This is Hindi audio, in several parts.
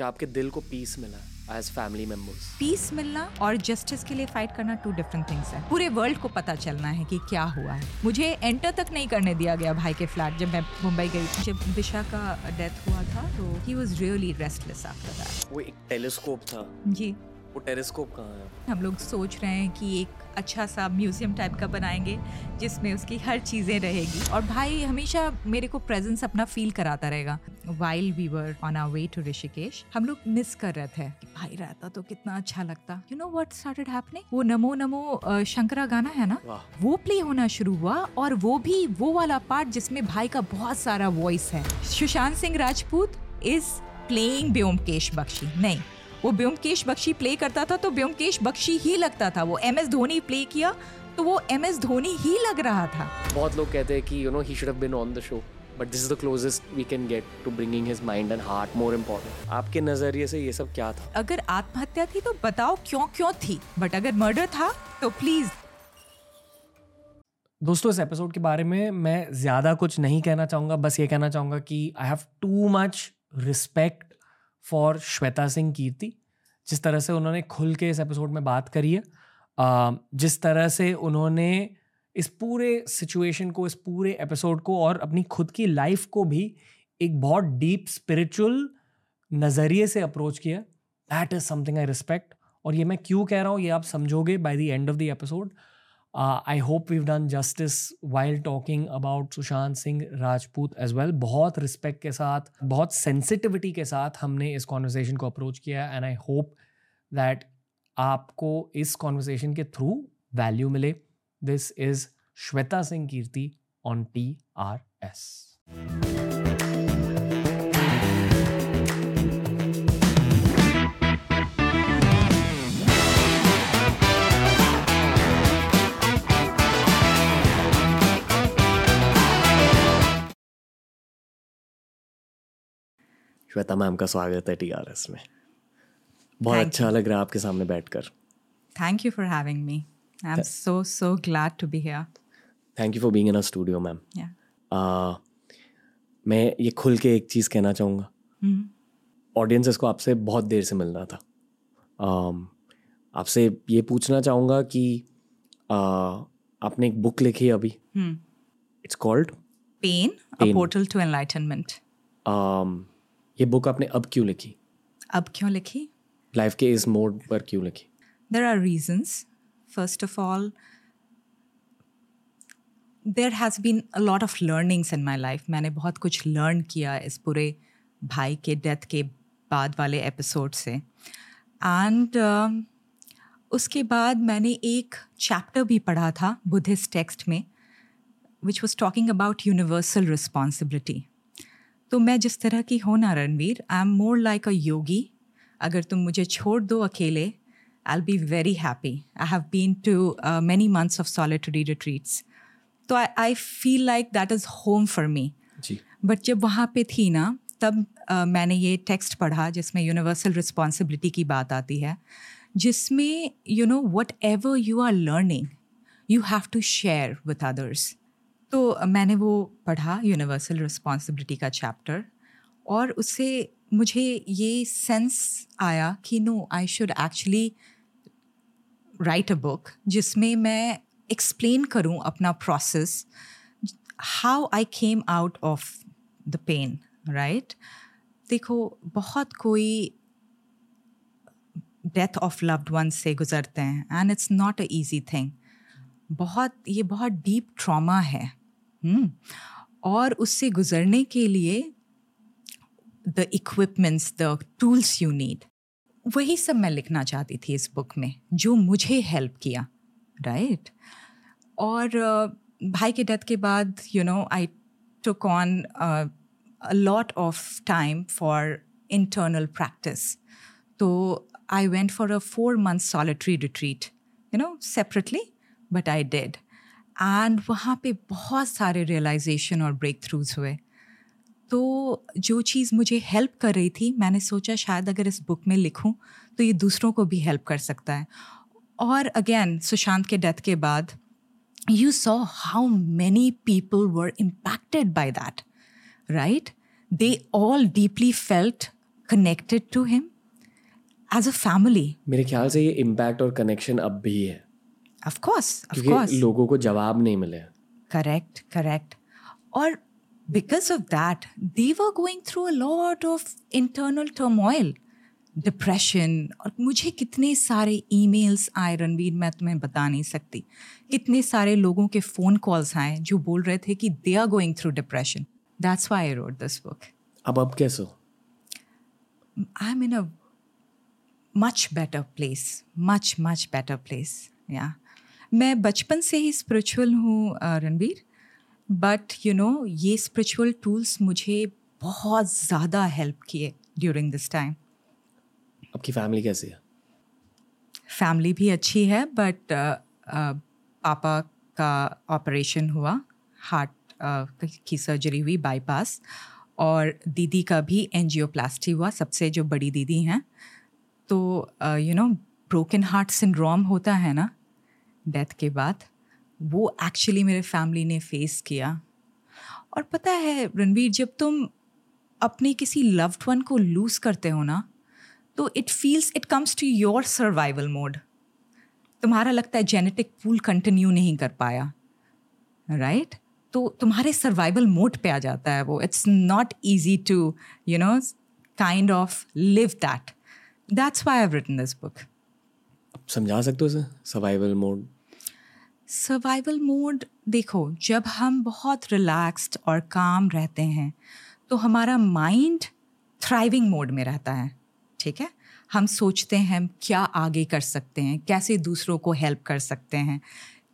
क्या आपके दिल को पीस मिला एज फैमिली मेंबर्स पीस मिलना और जस्टिस के लिए फाइट करना टू डिफरेंट थिंग्स है। पूरे वर्ल्ड को पता चलना है कि क्या हुआ है। मुझे एंटर तक नहीं करने दिया गया भाई के फ्लैट जब मैं मुंबई गई। जब दिशा का डेथ हुआ था तो he was really restless after that वो एक टेलीस्कोप था। जी। वो टेलीस्कोप कहाँ है? हम लोग सोच रहे हैं कि एक अच्छा सा म्यूज़ियम टाइप का बनाएँगे जिसमें उसकी हर चीज़ें रहेगी। और भाई हमेशा मेरे को प्रेजेंस अपना फील कराता रहेगा। While we were on our way to Rishikesh हम लोग मिस कर रहे थे। कि भाई रहता तो कितना अच्छा लगता। You know what started happening वो नमो नमो शंकरा गाना है ना? वो प्ले होना शुरू हुआ और वो भी वो वाला पार्ट जिसमें भाई का बहुत सारा वॉइस है। सुशांत सिंह राजपूत इज़ प्लेइंग ब्योमकेश बख्शी नहीं। वो ब्योमकेश बख्शी प्ले करता था तो ब्योमकेश बख्शी ही लगता था। वो एम एस धोनी प्ले किया तो वो एम एस धोनी ही लग रहा था। बहुत लोग कहते हैं कि you know he should have been on the show but this is the closest we can get to bringing his mind and heart more important आपके नज़रिए से ये सब क्या था? अगर आत्महत्या थी तो बताओ क्यों क्यों थी? बट अगर मर्डर था तो प्लीज़ दोस्तों इस एपिसोड के बारे में मैं ज़्यादा कुछ नहीं कहना चाहूँगा बस ये कहना चाहूँगा कि I have too much respect for Shweta Singh Kirti जिस तरह से उन्होंने खुल के इस एपिसोड में बात करी है जिस तरह से उन्होंने इस पूरे सिचुएशन को, इस पूरे एपिसोड को और अपनी खुद की लाइफ को भी एक बहुत डीप स्पिरिचुअल नज़रिए से अप्रोच किया that is something I respect और ये मैं क्यों कह रहा हूँ, ये आप समझोगे by the end of the episode I hope we've done justice while talking about Sushant Singh Rajput as well बहुत रिस्पेक्ट के साथ, बहुत सेंसिटिविटी के साथ हमने इस कॉन्वर्सेशन को अप्रोच किया एंड आई होप दैट आपको इस कॉन्वर्सेशन के थ्रू वैल्यू मिले. This is Shweta Singh Kirti on T R S Shweta ma'am का स्वागत है टीआरएस में। बहुत Thank अच्छा you. लग रहा है आपके सामने बैठकर। Thank you for having me I am so so glad to be here thank you for being in a studio ma'am मैं ये खुल के एक चीज़ कहना चाहूँगा। ऑडियंसेस को आपसे बहुत देर से मिलना था। Um, आपसे ये पूछना चाहूँगा कि uh, आपने एक बुक लिखी अभी। It's called pain a portal to enlightenment ये बुक आपने अब क्यों लिखी? अब क्यों लिखी? लाइफ के इस मोड पर क्यों लिखी? There are reasons. First of all, there has been a lot of learnings in my life. मैंने बहुत कुछ लर्न किया इस पूरे भाई के डेथ के बाद वाले एपिसोड से। एंड uh, उसके बाद मैंने एक चैप्टर भी पढ़ा था बुद्धिस्ट टेक्स्ट में which was talking about universal responsibility तो मैं जिस तरह की हो ना Ranveer I am more like a yogi अगर तुम मुझे छोड़ दो अकेले I'll be very happy I have been to many months of solitary retreats तो I I feel like that is home for me but जब वहाँ पे थी ना तब uh, मैंने ये टेक्स्ट पढ़ा जिसमें यूनिवर्सल रिस्पॉन्सिबिलिटी की बात आती है जिसमें you know whatever you are learning you have to share with others तो मैंने वो पढ़ा यूनिवर्सल रिस्पॉन्सिबिलिटी का चैप्टर और उससे मुझे ये सेंस आया कि no I should actually write a book जिसमें मैं एक्सप्लेन करूँ अपना process how I came out of the pain right देखो, बहुत कोई डेथ ऑफ़ लव्ड वन से गुजरते हैं and it's not a easy thing बहुत, ये बहुत डीप ट्रॉमा है। हम्म। और उससे गुजरने के लिए the equipments the tools you need वही सब मैं लिखना चाहती थी इस बुक में, जो मुझे हेल्प किया राइट और भाई के डेथ के बाद you know I took on a lot of time for internal practice तो I went for a four month solitary retreat you know separately but I did and वहाँ पे बहुत सारे रियलाइजेशन और ब्रेक थ्रूज हुए। तो जो चीज़ मुझे हेल्प कर रही थी, मैंने सोचा शायद अगर इस बुक में लिखूं तो ये दूसरों को भी हेल्प कर सकता है। और अगेन सुशांत के डेथ के बाद you saw how many people were impacted by that right they all deeply felt connected to him as a family मेरे ख्याल से ये इम्पैक्ट और कनेक्शन अब भी है। Of course, of क्योंकि course. लोगों को जवाब नहीं मिले। करेक्ट करेक्ट और because of that, they were going through a lot of internal turmoil, depression. और मुझे कितने सारे ईमेल्स आए रणवीर मैं तुम्हें बता नहीं सकती। कितने सारे लोगों के फ़ोन कॉल्स आए जो बोल रहे थे कि they are going through depression that's why I wrote this book अब अब कैसे हो? I am in a much better place much much better place या मैं बचपन से ही स्पिरिचुअल हूँ रणवीर बट यू नो ये स्पिरिचुअल टूल्स मुझे बहुत ज़्यादा हेल्प किए ड्यूरिंग दिस टाइम आपकी फैमिली कैसी है? फैमिली भी अच्छी है बट पापा का ऑपरेशन हुआ हार्ट की सर्जरी हुई बाईपास और दीदी का भी एंजियोप्लास्टी हुआ सबसे जो बड़ी दीदी हैं। तो you know broken heart syndrome होता है ना डेथ के बाद वो एक्चुअली मेरे फैमिली ने फेस किया। और पता है, रणवीर, जब तुम अपने किसी लव्ड वन को लूज़ करते हो ना तो it feels it comes to your survival mode तुम्हारा लगता है जेनेटिक पूल कंटिन्यू नहीं कर पाया राइट right? तो तुम्हारे सर्वाइवल मोड पे आ जाता है वो। It's not easy to you know kind of live that that's why have written this book समझा सकते हो इसे सर्वाइवल मोड सर्वाइवल मोड देखो, जब हम बहुत रिलैक्स्ड और काम रहते हैं तो हमारा माइंड थ्राइविंग मोड में रहता है, ठीक है? हम सोचते हैं, क्या आगे कर सकते हैं, कैसे दूसरों को हेल्प कर सकते हैं,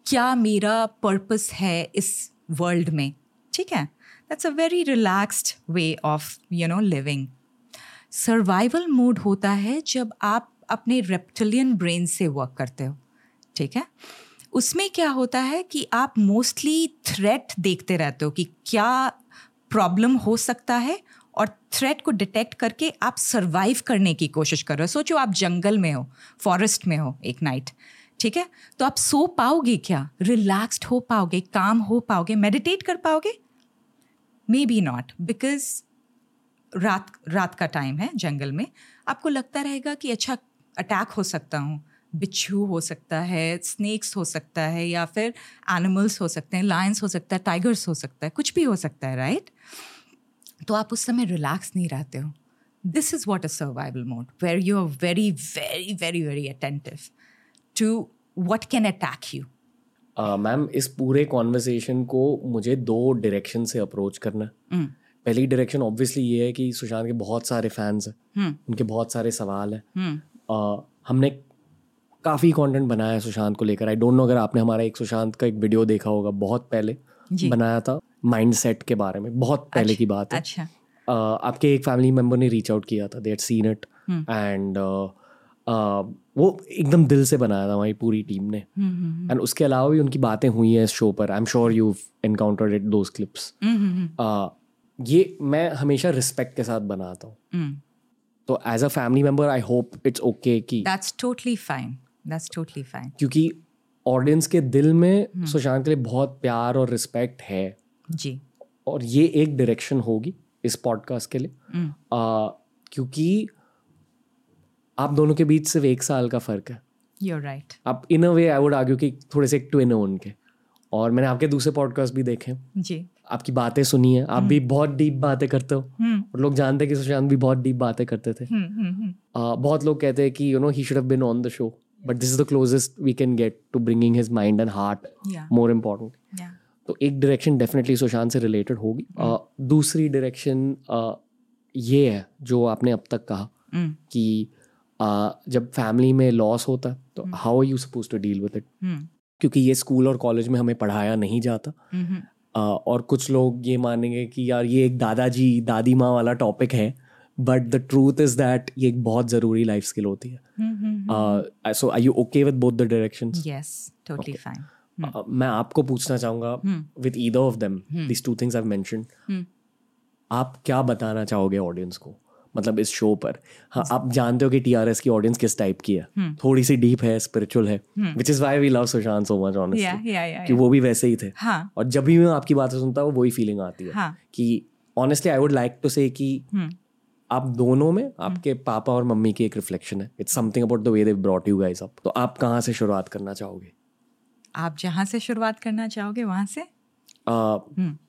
क्या मेरा पर्पस है इस वर्ल्ड में, ठीक है? That's a very relaxed way of you know living survival mode होता है जब आप अपने रेप्टिलियन ब्रेन से वर्क करते हो, ठीक है? उसमें क्या होता है कि आप मोस्टली थ्रेट देखते रहते हो कि क्या प्रॉब्लम हो सकता है और थ्रेट को डिटेक्ट करके आप सर्वाइव करने की कोशिश कर रहे हो। सोचो आप जंगल में हो फॉरेस्ट में हो एक नाइट ठीक है? तो आप सो पाओगे क्या? रिलैक्स्ड हो पाओगे काम हो पाओगे मेडिटेट कर पाओगे? मे बी नॉट बिकॉज़ रात रात का टाइम है जंगल में। आपको लगता रहेगा कि अच्छा अटैक हो सकता हूँ बिच्छू हो सकता है स्नेक्स हो सकता है या फिर एनिमल्स हो सकते हैं लायंस हो सकता है टाइगर्स हो सकता है कुछ भी हो सकता है राइट तो आप उस समय रिलैक्स नहीं रहते हो। This is what a survival mode where you are very very very very attentive to what can attack you ma'am इस पूरे कॉन्वर्सेशन को मुझे दो डायरेक्शन से अप्रोच करना। है पहली डायरेक्शन ऑब्वियसली ये है कि सुशांत के बहुत सारे फैंस हैं। उनके बहुत सारे सवाल हैं। Uh, हमने काफ़ी कंटेंट बनाया है सुशांत को लेकर। आई डोंट नो अगर आपने हमारा एक सुशांत का एक वीडियो देखा होगा बहुत पहले बनाया था माइंड सेट के बारे में बहुत पहले की बात है। अच्छा। uh, आपके एक फैमिली मेंबर ने रीच आउट किया था they had seen it and वो एकदम दिल से बनाया था हमारी पूरी टीम ने। एंड उसके अलावा भी उनकी बातें हुई हैं इस शो पर। I am sure you encountered it those clips ये मैं हमेशा रिस्पेक्ट के साथ बनाता हूँ। तो as a family member I hope it's okay कि that's totally fine that's totally fine क्योंकि ऑडियंस के दिल में सुशांत के लिए बहुत प्यार और रिस्पेक्ट है। जी। और ये एक डायरेक्शन होगी इस पॉडकास्ट के लिए। आ, क्योंकि आप दोनों के बीच सिर्फ़ एक साल का फ़र्क है। यूर राइट आप इन अ वे आई वुड आर्ग्यू कि थोड़े से एक ट्विन है उनके। और मैंने आपके दूसरे पॉडकास्ट भी देखे जी। आपकी बातें सुनी है। आप भी बहुत डीप बातें करते हो। और लोग जानते हैं कि सुशांत भी बहुत डीप बातें करते थे। आ, बहुत लोग कहते हैं कि you know he should have been on the show but this is the closest we can get to bringing his mind and heart Yeah. More important तो एक डायरेक्शन डेफिनेटली सुशांत से रिलेटेड होगी। आ, दूसरी डायरेक्शन uh, ये है जो आपने अब तक कहा mm. कि आ, जब फैमिली में लॉस होता है तो how are you suppose to deal with it क्योंकि ये स्कूल और कॉलेज में हमें पढ़ाया नहीं जाता। आ, और कुछ लोग ये मानेंगे कि यार ये एक दादाजी दादी माँ वाला टॉपिक है। But the truth is that ये एक बहुत ज़रूरी लाइफ स्किल होती है। So I you okay with both the directions yes totally fine Uh, मैं आपको पूछना चाहूँगा with either of them this two things I mentioned आप क्या बताना चाहोगे ऑडियंस को? मतलब इस शो पर। हाँ आप जानते हो कि टीआरएस की ऑडियंस किस टाइप की है। Hmm. थोड़ी सी डीप है स्पिरिचुअल है which is why we love Sushant so much honestly कि वो भी वैसे ही थे। हाँ। और जब भी मैं आपकी बातें सुनता हूँ वही फीलिंग आती है। हाँ। कि honestly I would like to say कि आप दोनों में आपके पापा और मम्मी की एक रिफ्लेक्शन है। It's something about the way they brought you guys up तो आप कहाँ से शुरुआत करना चाहोगे? आप जहाँ से शुरुआत करना चाहोगे वहाँ से? आ,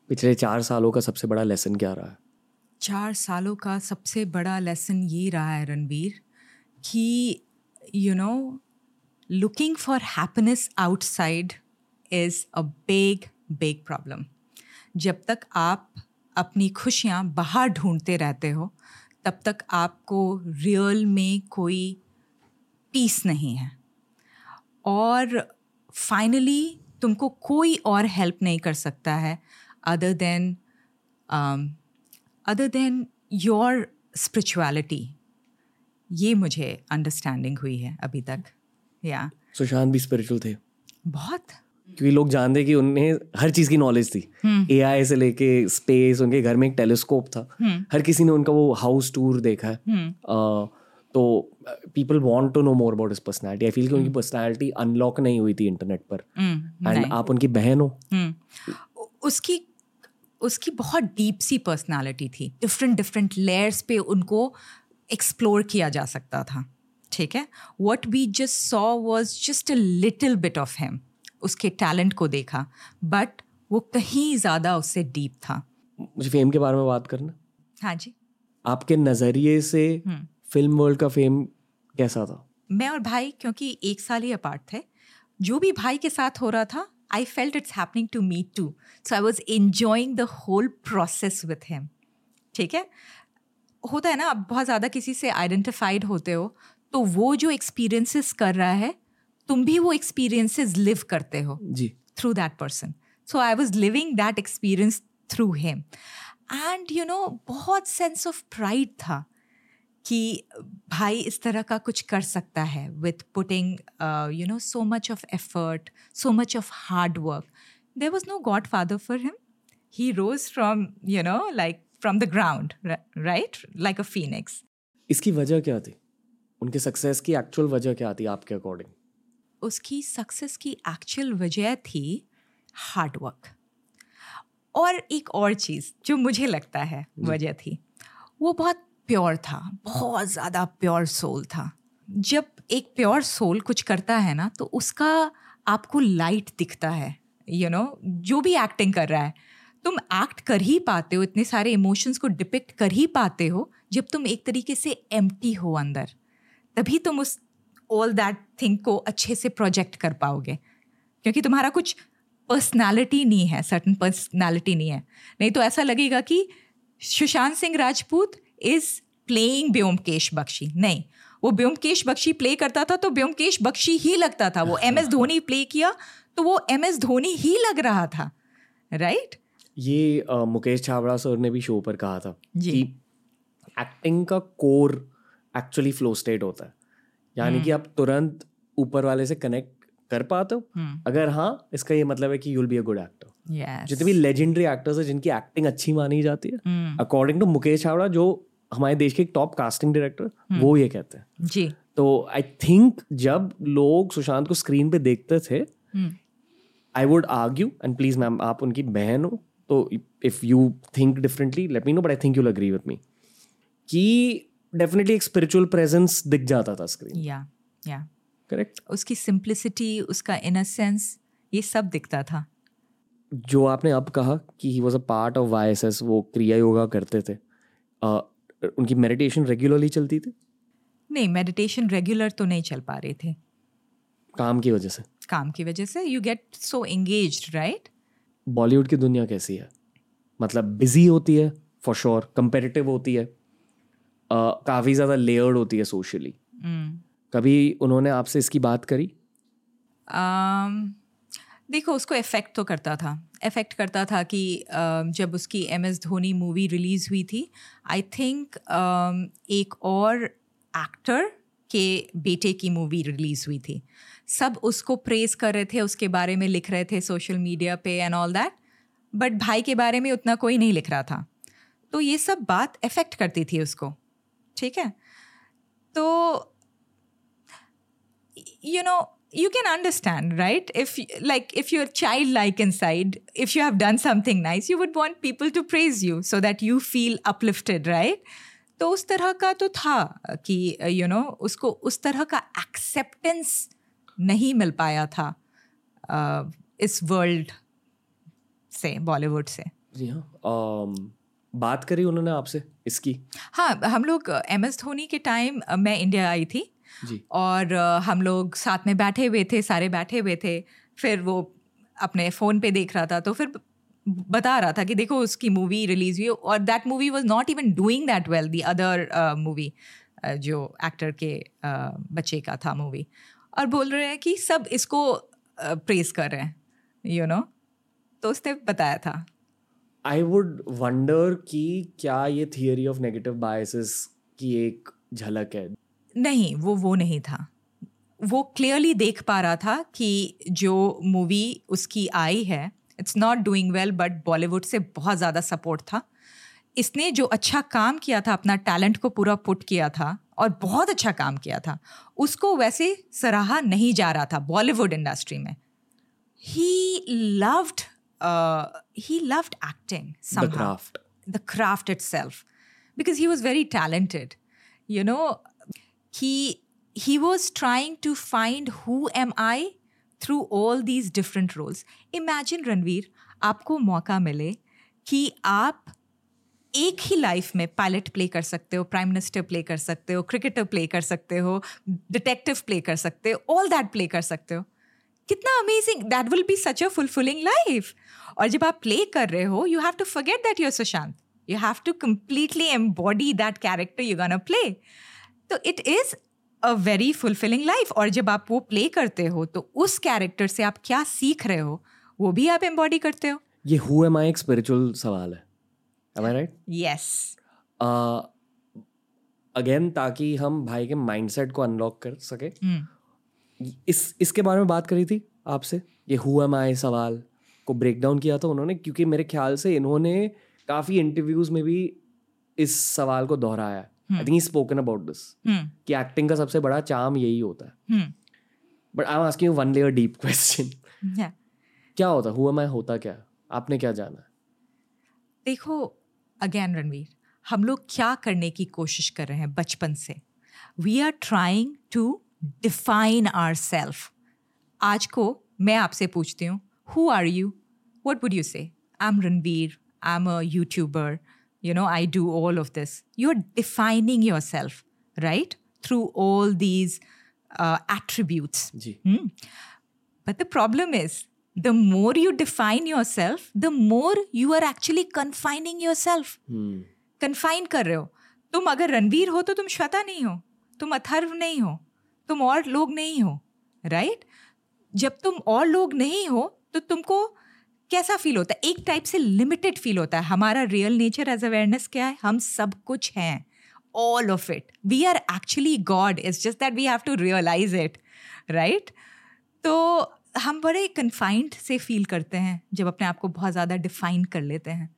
पिछले चार सालों का सबसे बड़ा लेसन क्या रहा है? चार सालों का सबसे बड़ा लेसन ये रहा है रणवीर कि you know looking for happiness outside is a big big problem जब तक आप अपनी खुशियाँ बाहर ढूंढते रहते हो तब तक आपको रियल में कोई पीस नहीं है। और फाइनली तुमको कोई और हेल्प नहीं कर सकता है other than other than your spirituality ये मुझे अंडरस्टैंडिंग हुई है अभी तक। या सुशांत भी स्पिरिचुअल थे। बहुत। क्योंकि लोग जानते कि उन्हें हर चीज़ की नॉलेज थी। ए आई से लेके स्पेस उनके घर में एक टेलीस्कोप था। हर किसी ने उनका वो हाउस टूर देखा है। uh, तो people want to know more about his personality I feel कि उनकी पर्सनालिटी अनलॉक नहीं हुई थी इंटरनेट पर। एंड आप उनकी बहन हो। उसकी उसकी बहुत डीप सी पर्सनालिटी थी। डिफरेंट डिफरेंट लेयर्स पे उनको एक्सप्लोर किया जा सकता था। ठीक है? What we just saw was just a little bit of him उसके टैलेंट को देखा बट वो कहीं ज़्यादा उससे डीप था। मुझे फेम के बारे में बात करना। हाँ जी। आपके नज़रिए से फ़िल्म वर्ल्ड का फेम कैसा था? मैं और भाई क्योंकि एक साल ही अपार्ट थे जो भी भाई के साथ हो रहा था I felt it's happening to me too so I was enjoying the whole process with him ठीक है? होता है ना आप बहुत ज़्यादा किसी से आइडेंटिफाइड होते हो तो वो जो एक्सपीरियंसेस कर रहा है तुम भी वो एक्सपीरियंसेस लिव करते हो जी। Through that person so I was living that experience through him and you know बहुत सेंस ऑफ़ प्राइड था कि भाई इस तरह का कुछ कर सकता है with putting you know so much of effort so much of hard work there was no godfather for him he rose from you know like from the ground right like a phoenix इसकी वजह क्या थी? उनके सक्सेस की एक्चुअल वजह क्या थी आपके अकॉर्डिंग उसकी सक्सेस की एक्चुअल वजह थी हार्डवर्क और एक और चीज़ जो मुझे लगता है वजह थी वो बहुत प्योर था बहुत ज़्यादा प्योर सोल था। जब एक प्योर सोल कुछ करता है ना तो उसका आपको लाइट दिखता है यू you नो know, जो भी एक्टिंग कर रहा है। तुम एक्ट कर ही पाते हो इतने सारे इमोशंस को डिपिक्ट कर ही पाते हो जब तुम एक तरीके से एम हो अंदर। तभी तुम उस ऑल दैट थिंग को अच्छे से प्रोजेक्ट कर पाओगे। क्योंकि तुम्हारा कुछ पर्सनालिटी नहीं है सर्टन पर्सनालिटी नहीं है। नहीं तो ऐसा लगेगा कि सुशांत सिंह राजपूत इज़ प्लेइंग ब्योमकेश बख्शी नहीं वो ब्योमकेश बख्शी प्ले करता था तो ब्योमकेश बख्शी ही लगता था। वो एम एस धोनी प्ले किया तो वो एम एस धोनी ही लग रहा था। Right right? ये uh, मुकेश छाबड़ा सर ने भी शो पर कहा था कि एक्टिंग का कोर एक्चुअली फ्लो स्टेट होता है। यानी कि आप तुरंत ऊपर वाले से कनेक्ट कर पाते हो। अगर हाँ इसका ये मतलब है कि you'll be a good actor जितने भी लेजेंडरी एक्टर्स है जिनकी एक्टिंग अच्छी मानी जाती है अकॉर्डिंग टू मुकेश छावड़ा जो हमारे देश के टॉप कास्टिंग डायरेक्टर वो ये कहते हैं। जी। तो आई थिंक जब लोग सुशांत को स्क्रीन पे देखते थे I would argue and please ma'am आप उनकी बहन हो तो if you think differently let me know but I think you'll agree with me कि डेफिनेटली एक स्पिरिचुअल प्रेजेंस दिख जाता था स्क्रीन या या करेक्ट उसकी सिंप्लिसिटी उसका इनसेंस ये सब दिखता था। जो आपने अब कहा कि he was a part of why वो क्रिया योगा करते थे uh, उनकी मेडिटेशन रेगुलरली चलती थी? नहीं मेडिटेशन रेगुलर तो नहीं चल पा रहे थे। काम की वजह से। काम की वजह से। You get so engage right Bollywood की दुनिया कैसी है? मतलब बिज़ी होती है फॉर श्योर कंपेरेटिव होती है। काफ़ी ज़्यादा लेयर्ड होती है सोशली mm. कभी उन्होंने आपसे इसकी बात करी? Um, देखो उसको इफ़ेक्ट तो करता था. इफ़ेक्ट करता था कि जब उसकी M S Dhoni movie release हुई थी आई थिंक एक और एक्टर के बेटे की मूवी रिलीज़ हुई थी. सब उसको प्रेस कर रहे थे उसके बारे में लिख रहे थे सोशल मीडिया पे एंड ऑल दैट बट भाई के बारे में उतना कोई नहीं लिख रहा था. तो ये सब बात इफ़ेक्ट करती थी उसको. ठीक है? तो you know you can understand right if like if your child like inside if you have done something nice you would want people to praise you so that you feel uplifted right तो उस तरह का तो था कि यू uh, नो know, उसको उस तरह का एक्सेप्टेंस नहीं मिल पाया था uh, इस वर्ल्ड से बॉलीवुड से। जी हाँ um, बात करी उन्होंने आपसे इसकी? हाँ हम लोग एम एस धोनी के टाइम मैं इंडिया आई थी। जी। और हम लोग साथ में बैठे हुए थे सारे बैठे हुए थे। फिर वो अपने फ़ोन पे देख रहा था तो फिर बता रहा था कि देखो उसकी मूवी रिलीज़ हुई और that movie was not even doing that well the other movie जो एक्टर के uh, बच्चे का था मूवी और बोल रहे हैं कि सब इसको प्रेस uh, कर रहे हैं यू you नो know? तो उसने बताया था। आई वुड वंडर कि क्या ये थियोरी ऑफ़ नेगेटिव बायसेस की एक झलक है? नहीं, वो वो नहीं था। वो क्लियरली देख पा रहा था कि जो मूवी उसकी आई है it's not doing well but Bollywood से बहुत ज़्यादा सपोर्ट था। इसने जो अच्छा काम किया था, अपना टैलेंट को पूरा पुट किया था और बहुत अच्छा काम किया था, उसको वैसे सराहा नहीं जा रहा था बॉलीवुड इंडस्ट्री में। He loved he loved acting the craft the craft itself because he was very talented you know he he was trying to find who am I through all these different roles. Imagine Ranveer आपको मौका मिले कि आप एक ही लाइफ में पायलट प्ले कर सकते हो प्राइम मिनिस्टर प्ले कर सकते हो क्रिकेटर प्ले कर सकते हो डिटेक्टिव प्ले कर सकते हो ऑल दैट प्ले कर सकते हो. कितना amazing that will be such a fulfilling life और जब आप प्ले कर रहे हो you have to forget that you're Sushant you have to completely embody that character you gonna play तो it is a very fulfilling life और जब आप वो प्ले करते हो तो उस कैरेक्टर से आप क्या सीख रहे हो वो भी आप एम्बॉडी करते हो। ये हु एम आई एक स्पिरिचुअल सवाल है। Am I right yes again ताकि हम भाई के माइंडसेट को अनलॉक कर सके। Hmm. इस इसके बारे में बात करी थी आपसे? ये हु एम आई सवाल। को ब्रेक डाउन किया था उन्होंने क्योंकि मेरे ख्याल से इन्होंने काफ़ी इंटरव्यूज़ में भी इस सवाल को दोहराया I think spoken about this. कि एक्टिंग का सबसे बड़ा चाम यही होता है. But I am asking one layer deep question क्या होता हु? एम आई होता क्या आपने क्या जाना देखो अगेन रणवीर हम लोग क्या करने की कोशिश कर रहे हैं बचपन से? We are trying to define our self आज को मैं आपसे पूछती हूँ who are you you say I am Ranveer I am a YouTuber you know i do all of this you're defining yourself right through all these uh, attributes Hmm. But the problem is, the more you define yourself, the more you are actually confining yourself. Hmm confine कर रहे हो तुम अगर रणवीर हो तो तुम श्वेता नहीं हो तुम अथर्व नहीं हो तुम और लोग नहीं हो राइट जब तुम और लोग नहीं हो तो तुमको कैसा फील होता है? एक टाइप से लिमिटेड फील होता है। हमारा रियल नेचर एज अवेयरनेस क्या है? हम सब कुछ हैं। All of it we are actually god it's just that we have to realize it right तो हम बड़े कन्फाइंड से फील करते हैं जब अपने आप को बहुत ज़्यादा डिफाइन कर लेते हैं।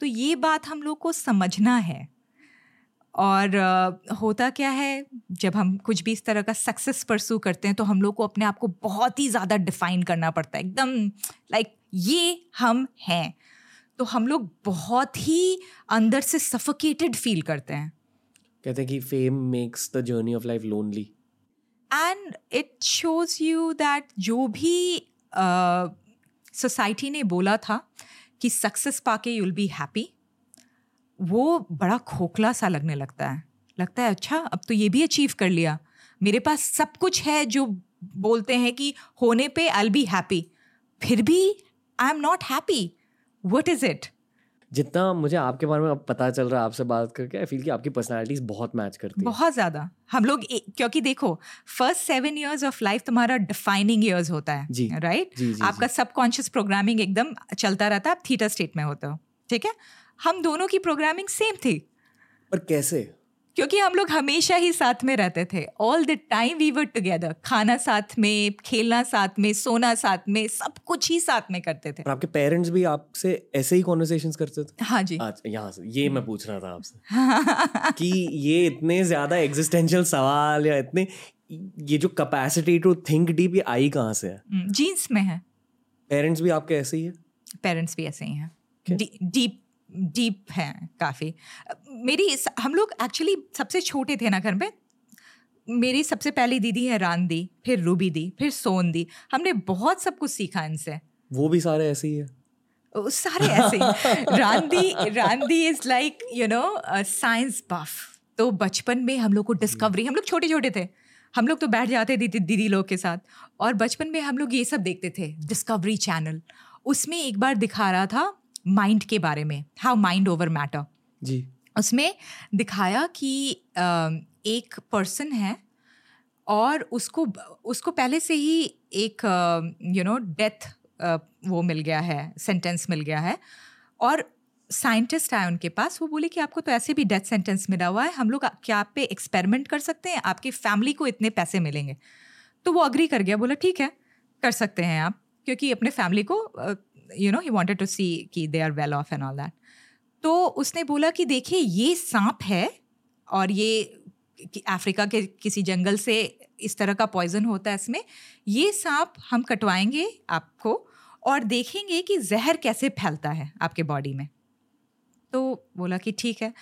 तो ये बात हम लोग को समझना है। और अ, होता क्या है? जब हम कुछ भी इस तरह का सक्सेस परसू करते हैं तो हम लोग को अपने आप को बहुत ही ज़्यादा डिफाइन करना पड़ता है। एकदम लाइक ये हम हैं। तो हम लोग बहुत ही अंदर से सफोकेटेड फील करते हैं। कहते हैं कि fame makes the journey of life lonely and it shows you that जो भी सोसाइटी uh, ने बोला था कि सक्सेस पाके यूल बी हैप्पी वो बड़ा खोखला सा लगने लगता है। लगता है अच्छा अब तो ये भी अचीव कर लिया। मेरे पास सब कुछ है जो बोलते हैं कि होने पे आई बी हैप्पी फिर भी I am not happy what is it जितना मुझे आपके बारे में अब पता चल रहा है आपसे बात करके आई फील कि आपकी पर्सनालिटीज बहुत मैच करती है। बहुत ज़्यादा। हम लोग क्योंकि देखो first seven years of life तुम्हारा डिफाइनिंग ईयर्स होता है जी, राइट जी, जी, आपका सबकॉन्शियस प्रोग्रामिंग एकदम चलता रहता है आप थीटा स्टेट में होते हो ठीक है? हम दोनों की प्रोग्रामिंग सेम थी। पर कैसे? क्योंकि हम लोग हमेशा ही साथ में रहते थे। All the time we were together खाना साथ में खेलना साथ में सोना साथ में सब कुछ ही साथ में करते थे। और आपके पेरेंट्स भी आपसे ऐसे ही कॉन्वर्सेशंस करते थे? हाँ जी। यहाँ से ये मैं पूछ रहा था आपसे। कि ये इतने ज़्यादा एग्जिस्टेंशियल सवाल या इतने ये जो कैपेसिटी टू थिंक डीप ये आई कहाँ से है? जीन्स में है। पेरेंट्स भी आपके ऐसे ही है? पेरेंट्स भी ऐसे ही हैं। डीप डीप हैं काफ़ी। मेरी हम लोग एक्चुअली सबसे छोटे थे ना घर में। मेरी सबसे पहली दीदी है रान दी फिर रूबी दी फिर सोन दी। हमने बहुत सब कुछ सीखा इनसे। वो भी सारे ऐसे ही है। सारे ऐसे रांदी रांदी is like you know science buff तो बचपन में हम लोग को डिस्कवरी हम लोग छोटे छोटे थे। हम लोग तो बैठ जाते थे दीदी लोग के साथ। और बचपन में हम लोग ये सब देखते थे डिस्कवरी चैनल उसमें एक बार दिखा रहा था माइंड के बारे में हाउ माइंड ओवर मैटर जी। उसमें दिखाया कि एक पर्सन है और उसको उसको पहले से ही एक यू नो डेथ वो मिल गया है सेंटेंस मिल गया है और साइंटिस्ट आए उनके पास वो बोले कि आपको तो ऐसे भी डेथ सेंटेंस मिला हुआ है हम लोग क्या आप पे एक्सपेरिमेंट कर सकते हैं? आपकी फैमिली को इतने पैसे मिलेंगे। तो वो अग्री कर गया बोला ठीक है कर सकते हैं आप क्योंकि अपने फैमिली को you know he wanted to see कि they are well off and all that तो उसने बोला कि देखिए, ये सांप है और ये अफ्रीका के किसी जंगल से इस तरह का पॉइजन होता है इसमें, ये सांप हम कटवाएँगे आपको और देखेंगे कि जहर कैसे फैलता है आपके बॉडी में। तो बोला कि ठीक है।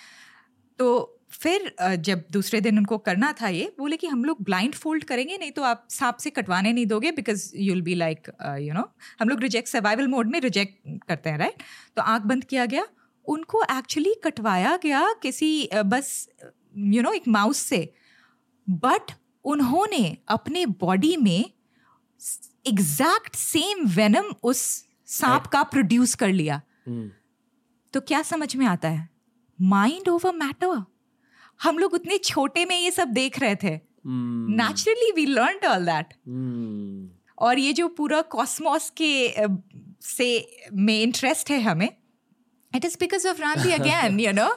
तो फिर जब दूसरे दिन उनको करना था ये बोले कि हम लोग ब्लाइंड फोल्ड करेंगे नहीं तो आप सांप से कटवाने नहीं दोगे because you'll be like you know हम लोग रिजेक्ट सर्वाइवल मोड में रिजेक्ट करते हैं राइट तो आँख बंद किया गया उनको एक्चुअली कटवाया गया किसी बस यू नो एक माउस से। बट उन्होंने अपने बॉडी में एग्जैक्ट सेम वेनम उस सांप का प्रोड्यूस कर लिया। Hmm. तो क्या समझ में आता है? माइंड ओवर मैटर हम लोग उतने छोटे में ये सब देख रहे थे। Naturally we learn all that और ये जो पूरा कॉस्मोस के से में इंटरेस्ट है हमें it is because of रांदी again you know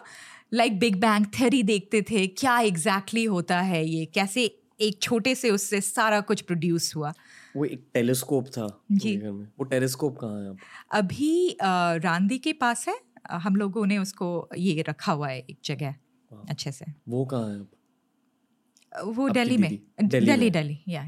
like big bang theory देखते थे क्या एग्जैक्टली exactly होता है ये? कैसे एक छोटे से उससे सारा कुछ प्रोड्यूस हुआ? वो एक टेलीस्कोप था जी। वो टेलीस्कोप कहाँ है अभी रांदी के पास है। हम लोगों ने उसको ये रखा हुआ है एक जगह। अच्छे से। वो कहाँ है वो दिल्ली में। दिल्ली दिल्ली या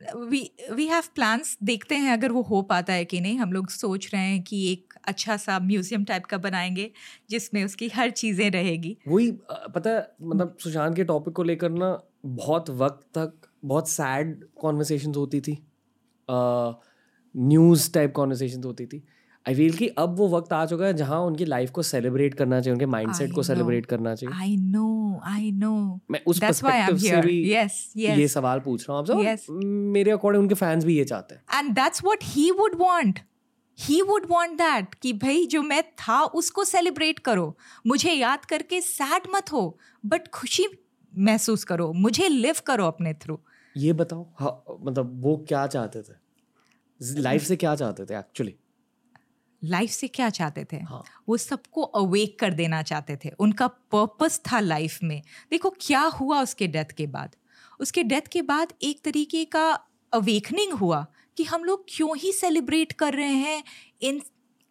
वी वी हैव प्लान्स देखते हैं अगर वो हो पाता है कि नहीं। हम लोग सोच रहे हैं कि एक अच्छा सा म्यूज़ियम टाइप का बनाएँगे जिसमें उसकी हर चीज़ें रहेगी। वही पता है मतलब सुशांत के टॉपिक को लेकर ना बहुत वक्त तक बहुत सैड कॉन्वर्सेशन होती थी। न्यूज़ टाइप कॉन्वर्सेशन होती थी। आई फील कि अब वो वक्त आ चुका है जहाँ उनकी लाइफ को सेलिब्रेट करना चाहिए उनके माइंडसेट को सेलिब्रेट करना चाहिए। आई नो आई नो मैं उस पर्सपेक्टिव से भी yes, yes. ये सवाल पूछ रहा हूँ। आपसे yes. मेरे अकॉर्डिंग उनके फैंस भी ये चाहते हैं। And that's what he would want he would want that कि भाई जो मैं था उसको सेलिब्रेट करो। मुझे याद करके सैड मत हो बट खुशी महसूस करो। मुझे लिव करो अपने थ्रू ये बताओ हाँ मतलब वो क्या चाहते थे? लाइफ से क्या चाहते थे एक्चुअली लाइफ से क्या चाहते थे? हाँ. वो सबको अवेक कर देना चाहते थे। उनका पर्पस था लाइफ में। देखो क्या हुआ उसके डेथ के बाद? उसके डेथ के बाद एक तरीके का अवेकनिंग हुआ कि हम लोग क्यों ही सेलिब्रेट कर रहे हैं इन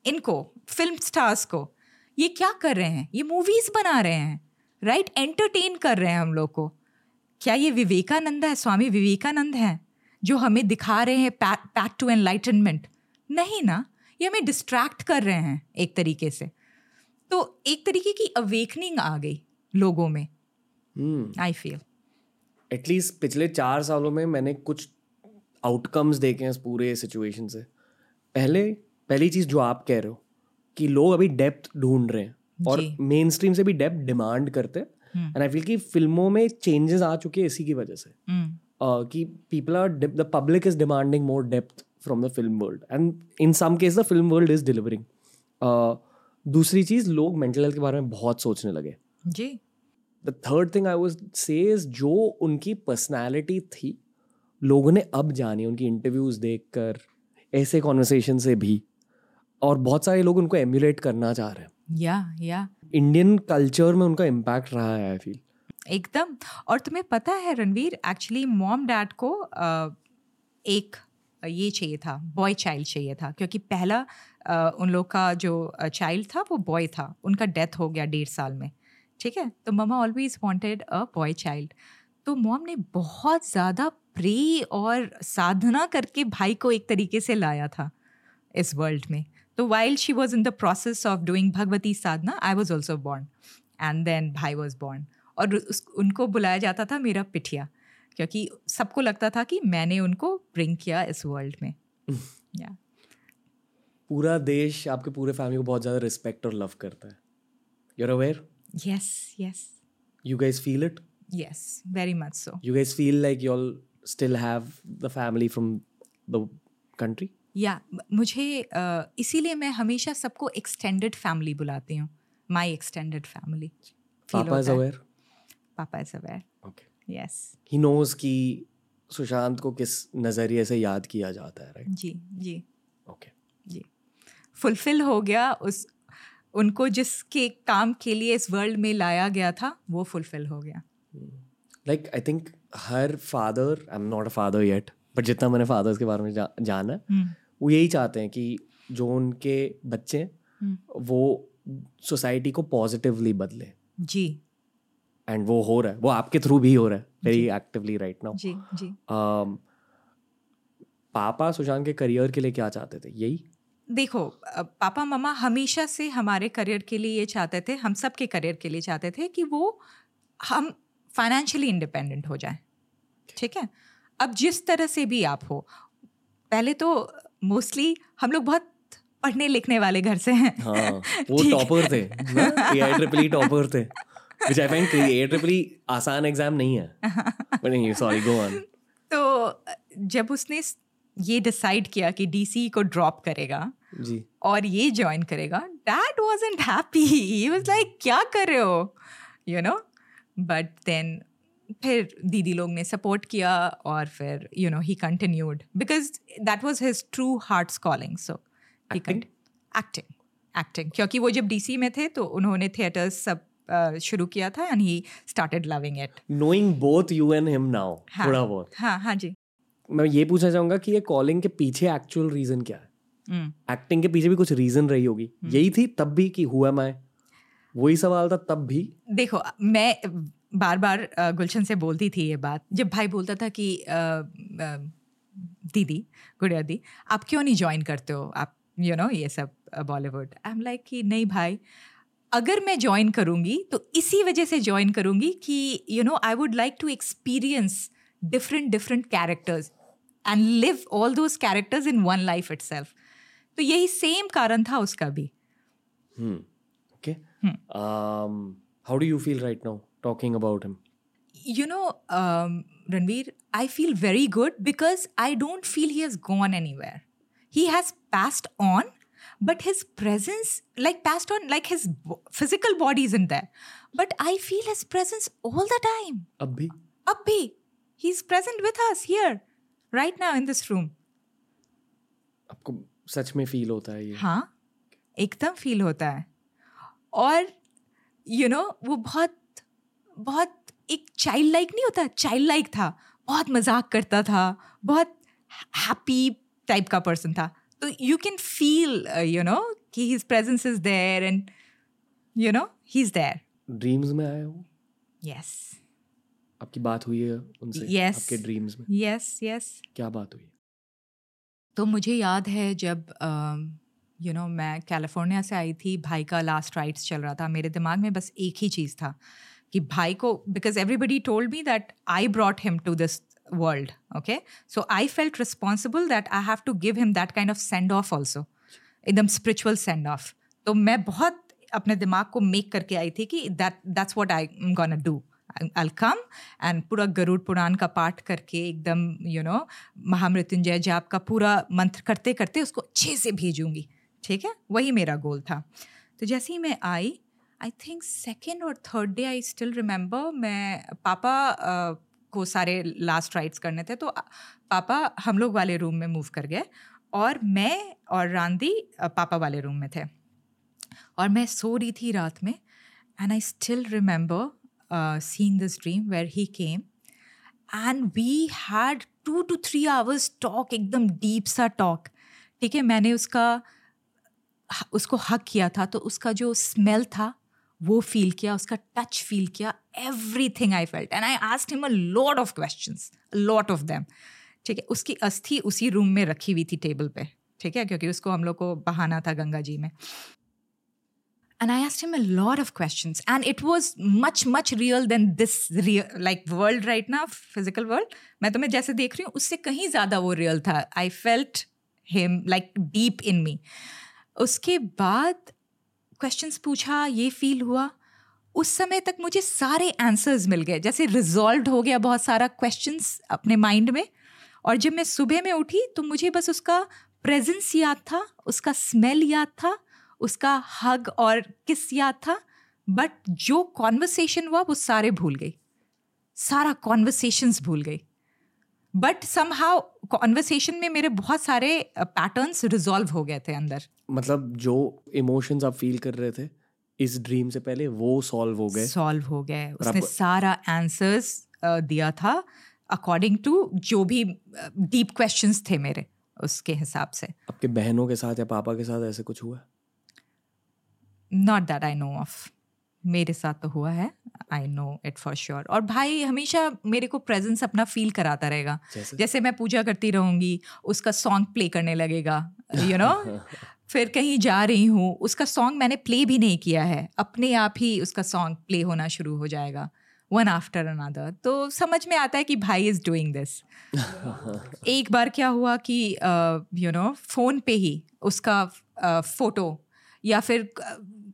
इनको फ़िल्म स्टार्स को? ये क्या कर रहे हैं? ये मूवीज़ बना रहे हैं राइट right? एंटरटेन कर रहे हैं हम लोग को। क्या ये विवेकानंद है? स्वामी विवेकानंद हैं जो हमें दिखा रहे हैं पैक टू एनलाइटनमेंट नहीं ना। ये हमें डिस्ट्रैक्ट कर रहे हैं एक तरीके से। तो एक तरीके की अवेकनिंग आ गई लोगों में। आई फील एटलीस्ट पिछले चार सालों में मैंने कुछ आउटकम्स देखे हैं इस पूरे सिचुएशन से। पहले पहली चीज़ जो आप कह रहे हो कि लोग अभी डेप्थ ढूंढ रहे हैं और मेन स्ट्रीम से भी डेप्थ डिमांड करते हैं। एंड आई फील कि फ़िल्मों में चेंजेस आ चुके हैं इसी की वजह से। Uh, कि people are the public is demanding more depth from the film world and in some case the film world is delivering दूसरी चीज़ लोग मेंटल हेल्थ के बारे में बहुत सोचने लगे। जी। The third thing I was says जो उनकी पर्सनैलिटी थी लोगों ने अब जानी उनकी इंटरव्यूज़ देख कर ऐसे कॉन्वर्सेशन से भी और बहुत सारे लोग उनको एम्यूलेट करना चाह रहे हैं। या या इंडियन कल्चर में उनका इम्पैक्ट रहा है आई फील एकदम। और तुम्हें पता है, रणवीर एक्चुअली मॉम डैड को एक, ये चाहिए था बॉय चाइल्ड चाहिए था, क्योंकि पहला उन लोग का जो चाइल्ड था, वो बॉय था। उनका डेथ हो गया डेढ़ साल में। ठीक है? तो mama always wanted a boy child तो मॉम ने बहुत ज़्यादा प्रे और साधना करके भाई को एक तरीके से लाया था, इस वर्ल्ड में। तो while she was in the process of doing Bhagwati Sadhana I was also born and then भाई वॉज़ बॉर्न और उस उनको बुलाया जाता था मेरा पिठिया क्योंकि सबको लगता था कि मैंने उनको ब्रिंग किया इस वर्ल्ड में। Yeah. पूरा देश आपके पूरे फैमिली को बहुत ज़्यादा रिस्पेक्ट और लव करता है। You are aware yes yes you guys feel it yes very much so you guys feel like you all still have the family from the country या मुझे इसीलिए मैं हमेशा सबको एक्सटेंडेड फैमिली बुलाती हूँ। My extended family papa is aware papa is aware okay yes he knows कि सुशांत को किस नज़रिए से याद किया जाता है राइट जी जी। Okay okay. जी। फुलफिल हो गया उस उनको जिसके काम के लिए इस वर्ल्ड में लाया गया था वो फुलफिल हो गया। Like I think her father I am not a father yet but जितना मैंने फादर्स के बारे में जा, जाना हम्म। वो यही चाहते हैं कि जो उनके बच्चे हम्म। वो सोसाइटी को पॉजिटिवली बदले। जी। एंड वो हो रहा है। वो आपके थ्रू भी हो रहा है। वेरी एक्टिवली राइट नाउ जी जी। Um, पापा सुशांत के करियर के लिए क्या चाहते थे? यही? देखो पापा मम्मा हमेशा से हमारे करियर के लिए ये चाहते थे हम सब के करियर के लिए चाहते थे कि वो हम फाइनेंशियली इंडिपेंडेंट हो जाएँ। ठीक है? अब जिस तरह से भी आप हो पहले तो मोस्टली हम लोग बहुत पढ़ने लिखने वाले घर से हैं। हाँ वो टॉपर थे टॉपर थे। which I find ट्रिपल आसान एग्ज़ाम नहीं है। But नहीं सॉरी गो ऑन तो जब उसने ये डिसाइड किया कि डीसी को ड्रॉप करेगा जी। और ये ज्वाइन करेगा dad wasn't happy he was like क्या कर रहे हो? यू नो बट देन फिर दीदी लोग ने सपोर्ट किया और फिर you know he continued because that was his true heart's calling so? Acting acting क्योंकि वो जब डीसी में थे तो उन्होंने थिएटर्स सब शुरू किया था and he started loving it knowing both you and him now थोड़ा बहुत। हाँ हाँ जी। मैं ये पूछना चाहूँगा कि ये कॉलिंग के पीछे एक्चुअल रीजन क्या है? हम्म। एक्टिंग के पीछे भी कुछ रीजन रही होगी। यही थी तब भी कि हुआ मैं वही सवाल था तब भी। देखो मैं बार बार गुलशन से बोलती थी ये बात। जब भाई बोलता था कि दीदी गुड़िया दी आप क्यों नहीं ज्वाइन करते हो? आप यू you नो know, ये सब बॉलीवुड आई एम लाइक कि नहीं भाई अगर मैं ज्वाइन करूँगी तो इसी वजह से ज्वाइन करूँगी कि you know I would like to experience different different characters and live all those characters in one life it तो यही सेम कारण था उसका भी। How do you feel right now talking about him you know Ranveer I feel very good because I don't feel he has gone anywhere he has passed on but his presence, like passed on, like his physical body isn't there. But I feel his presence all the time. भी Abhi, he's present with us here, right now in this room. आपको सच में फील होता है ये हाँ एकदम फील होता है और यू you नो know, वो बहुत बहुत एक चाइल्ड लाइक नहीं होता चाइल्ड लाइक था बहुत मज़ाक करता था बहुत हैप्पी टाइप का पर्सन था तो you can feel you know कि his presence is there and you know he is there dreams में आए हो यस आपकी बात हुई है उनसे? Yes. आपके ड्रीम्स में? यस यस क्या बात हुई? तो मुझे याद है जब यू नो मैं कैलिफ़ोर्निया से आई थी भाई का लास्ट राइट्स चल रहा था। मेरे दिमाग में बस एक ही चीज़ था कि भाई को because everybody told me that I brought him to this world okay so I felt responsible that I have to give him that kind of send off also एकदम स्पिरिचुअल सेंड ऑफ़ तो मैं बहुत अपने दिमाग को मेक करके आई थी कि that that's what I gonna do I'll come and पूरा गरुड़ पुराण का पाठ करके एकदम यू नो महामृत्युंजय जाप का पूरा मंत्र करते करते उसको अच्छे से भेजूँगी। ठीक है? वही मेरा गोल था। तो जैसे ही मैं आई आई थिंक सेकेंड और third day I still remember मैं पापा को सारे लास्ट राइट्स करने थे तो पापा हम लोग वाले रूम में मूव कर गए और मैं और अ, पापा वाले रूम में थे। और मैं सो रही थी रात में and I still remember seen this dream where he came and we had to two three hours talk एकदम डीप सा टॉक ठीक है मैंने उसका उसको हक किया था तो उसका जो स्मेल था वो फील किया, उसका टच फील किया everything I felt and I asked him a lot of question lot of them ठीक है, उसकी अस्थि उसी रूम में रखी हुई थी टेबल पे, ठीक है? क्योंकि उसको हम लोग को बहाना था गंगा जी में। And i asked him a lot of questions, and it was much much real than this real, like, world right now, physical world. मैं तुम्हें जैसे देख रही हूँ, उससे कहीं ज़्यादा वो रियल था। I felt him like deep in me उसके बाद क्वेश्चंस पूछा, ये फील हुआ। उस समय तक मुझे सारे आंसर्स मिल गए। जैसे रिजॉल्व हो गया बहुत सारा क्वेश्चंस अपने माइंड में। और जब मैं सुबह में उठी तो मुझे बस उसका प्रेजेंस याद था, उसका स्मेल याद था, उसका हग और किस याद था। बट जो कॉन्वर्सेशन हुआ, वो सारे भूल गई। सारा कॉन्वर्सेशंस भूल गई। बट सम हाउ कॉन्वर्सेशन में मेरे बहुत सारे पैटर्न्स रिजॉल्व हो गए थे अंदर। मतलब जो इमोशंस आप फील कर रहे थे इस ड्रीम से पहले वो सॉल्व हो गए। सॉल्व हो गए। उसने सारा आंसर्स दिया था अकॉर्डिंग टू जो भी डीप क्वेश्चंस थे मेरे उसके हिसाब से। आपके बहनों के साथ या पापा के साथ ऐसे कुछ हुआ? Not that I know of मेरे साथ तो हुआ है I know it for sure और भाई हमेशा मेरे को प्रेजेंस अपना फील कराता रहेगा। जैसे? जैसे मैं पूजा करती रहूँगी उसका सॉन्ग प्ले करने लगेगा यू you नो know? फिर कहीं जा रही हूँ उसका सॉन्ग मैंने प्ले भी नहीं किया है। अपने आप ही उसका सॉन्ग प्ले होना शुरू हो जाएगा वन आफ्टर अनदर तो समझ में आता है कि भाई इज़ डूइंग दिस एक बार क्या हुआ कि यू नो फ़ोन पे ही उसका फ़ोटो uh, या फिर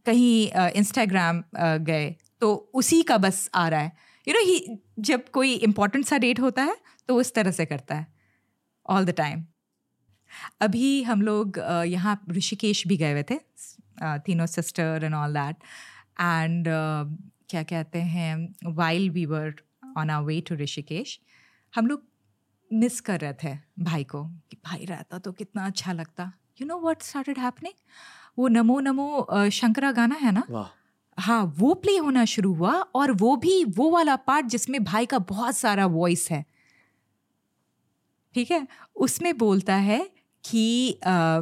कहीं इंस्टाग्राम गए तो उसी का बस आ रहा है। यू नो ही जब कोई इम्पोर्टेंट सा डेट होता है तो उस तरह से करता है ऑल द टाइम अभी हम लोग यहाँ ऋषिकेश भी गए हुए थे तीनों sister and all that and क्या कहते हैं while we were on our way to Rishikesh, हम लोग मिस कर रहे थे भाई को, कि भाई रहता तो कितना अच्छा लगता। You know what started happening वो नमो नमो शंकरा गाना है ना? हाँ वो प्ले होना शुरू हुआ और वो भी वो वाला पार्ट जिसमें भाई का बहुत सारा वॉइस है। ठीक है? उसमें बोलता है कि आ,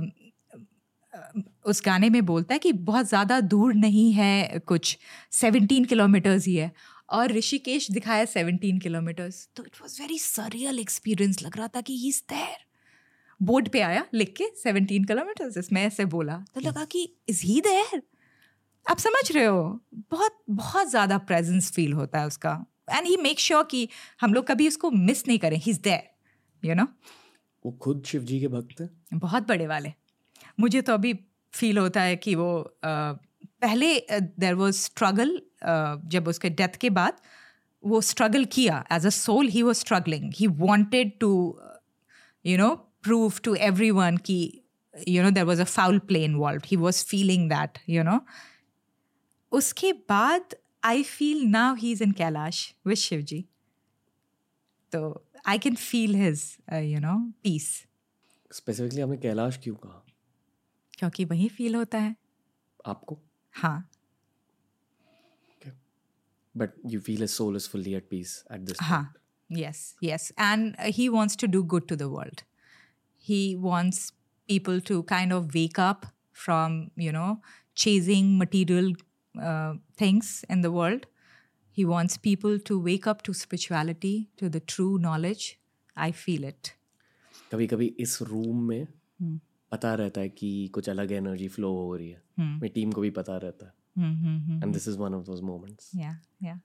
उस गाने में बोलता है कि बहुत ज़्यादा दूर नहीं है कुछ सेवनटीन किलोमीटर्स ही है। और ऋषिकेश दिखाया सेवनटीन किलोमीटर्स तो it was very surreal experience लग रहा था कि ही इज़ देर बोर्ड पे आया लिख के सेवनटीन किलोमीटर इसमें ऐसे बोला। तो लगा कि इज़ ही देयर आप समझ रहे हो? बहुत बहुत ज़्यादा प्रेजेंस फील होता है उसका। एंड ही मेक श्योर कि हम लोग कभी उसको मिस नहीं करें। He is there you know वो खुद शिव जी के भक्त हैं? बहुत बड़े वाले। मुझे तो अभी फील होता है कि वो आ, पहले देर वॉज़ स्ट्रगल जब उसके डेथ के बाद वो स्ट्रगल किया. As a soul he was struggling he wanted to you know prove to everyone ki you know there was a foul play involved he was feeling that you know uske baad i feel now he's in kailash with shivji so i can feel his uh, you know peace specifically आपने कैलाश क्यों कहा क्योंकि वही फील होता है आपको हाँ but you feel his soul is fully at peace at this हाँ yes yes and uh, he wants to do good to the world he wants people to kind of wake up from you know chasing material uh, things in the world he wants people to wake up to spirituality to the true knowledge i feel it कभी कभी इस रूम में पता रहता है कि कुछ अलग एनर्जी फ्लो हो रही है मेरी टीम को भी पता रहता है and this is one of those moments yeah yeah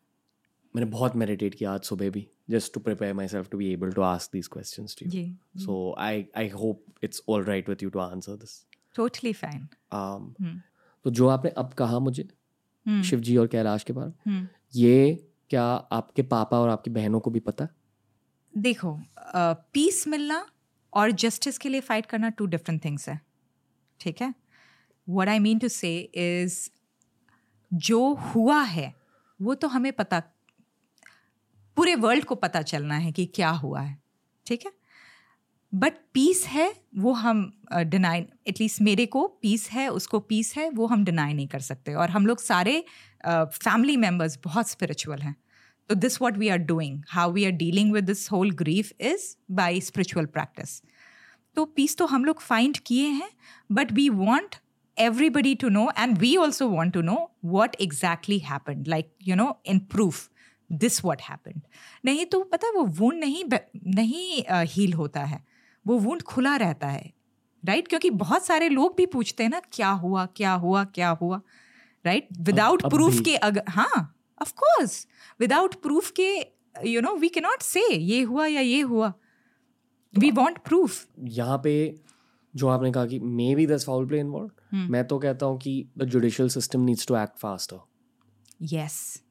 मैंने बहुत मेडिटेट किया आज सुबह भी just to prepare myself to be able to ask these question so I I hope it's all right with you to answer this totally fine तो जो आपने अब कहा मुझे hmm. शिव जी और कैलाश के बारे में hmm. ये क्या आपके पापा और आपकी बहनों को भी पता देखो पीस uh, मिलना और जस्टिस के लिए फाइट करना टू डिफरेंट थिंग्स है ठीक है? What I mean to say is जो हुआ है वो तो हमें पता पूरे वर्ल्ड को पता चलना है कि क्या हुआ है ठीक है? बट पीस है वो हम डिनाई एटलीस्ट मेरे को पीस है उसको पीस है वो हम डिनाई नहीं कर सकते। और हम लोग सारे फैमिली uh, मेंबर्स बहुत स्पिरिचुअल हैं। तो this what we are doing how we are dealing with this whole grief is by spiritual practice तो पीस तो हम लोग फाइंड किए हैं but we want everybody to know and we also want to know what exactly happen like you know in proof. This what happened नहीं तो पता है वो वूंड नहीं नहीं हील होता है। वो वूंड खुला रहता है राइट क्योंकि बहुत सारे लोग भी पूछते हैं ना क्या हुआ क्या हुआ क्या हुआ राइट विदाउट प्रूफ के अगर हाँ ऑफ़ कोर्स विदाउट प्रूफ के you know we can not say ये हुआ या ये हुआ। वी वॉन्ट प्रूफ यहाँ पे जो आपने कहा कि maybe there's foul play involve मैं तो कहता हूँ कि the judicial system needs to act faster yes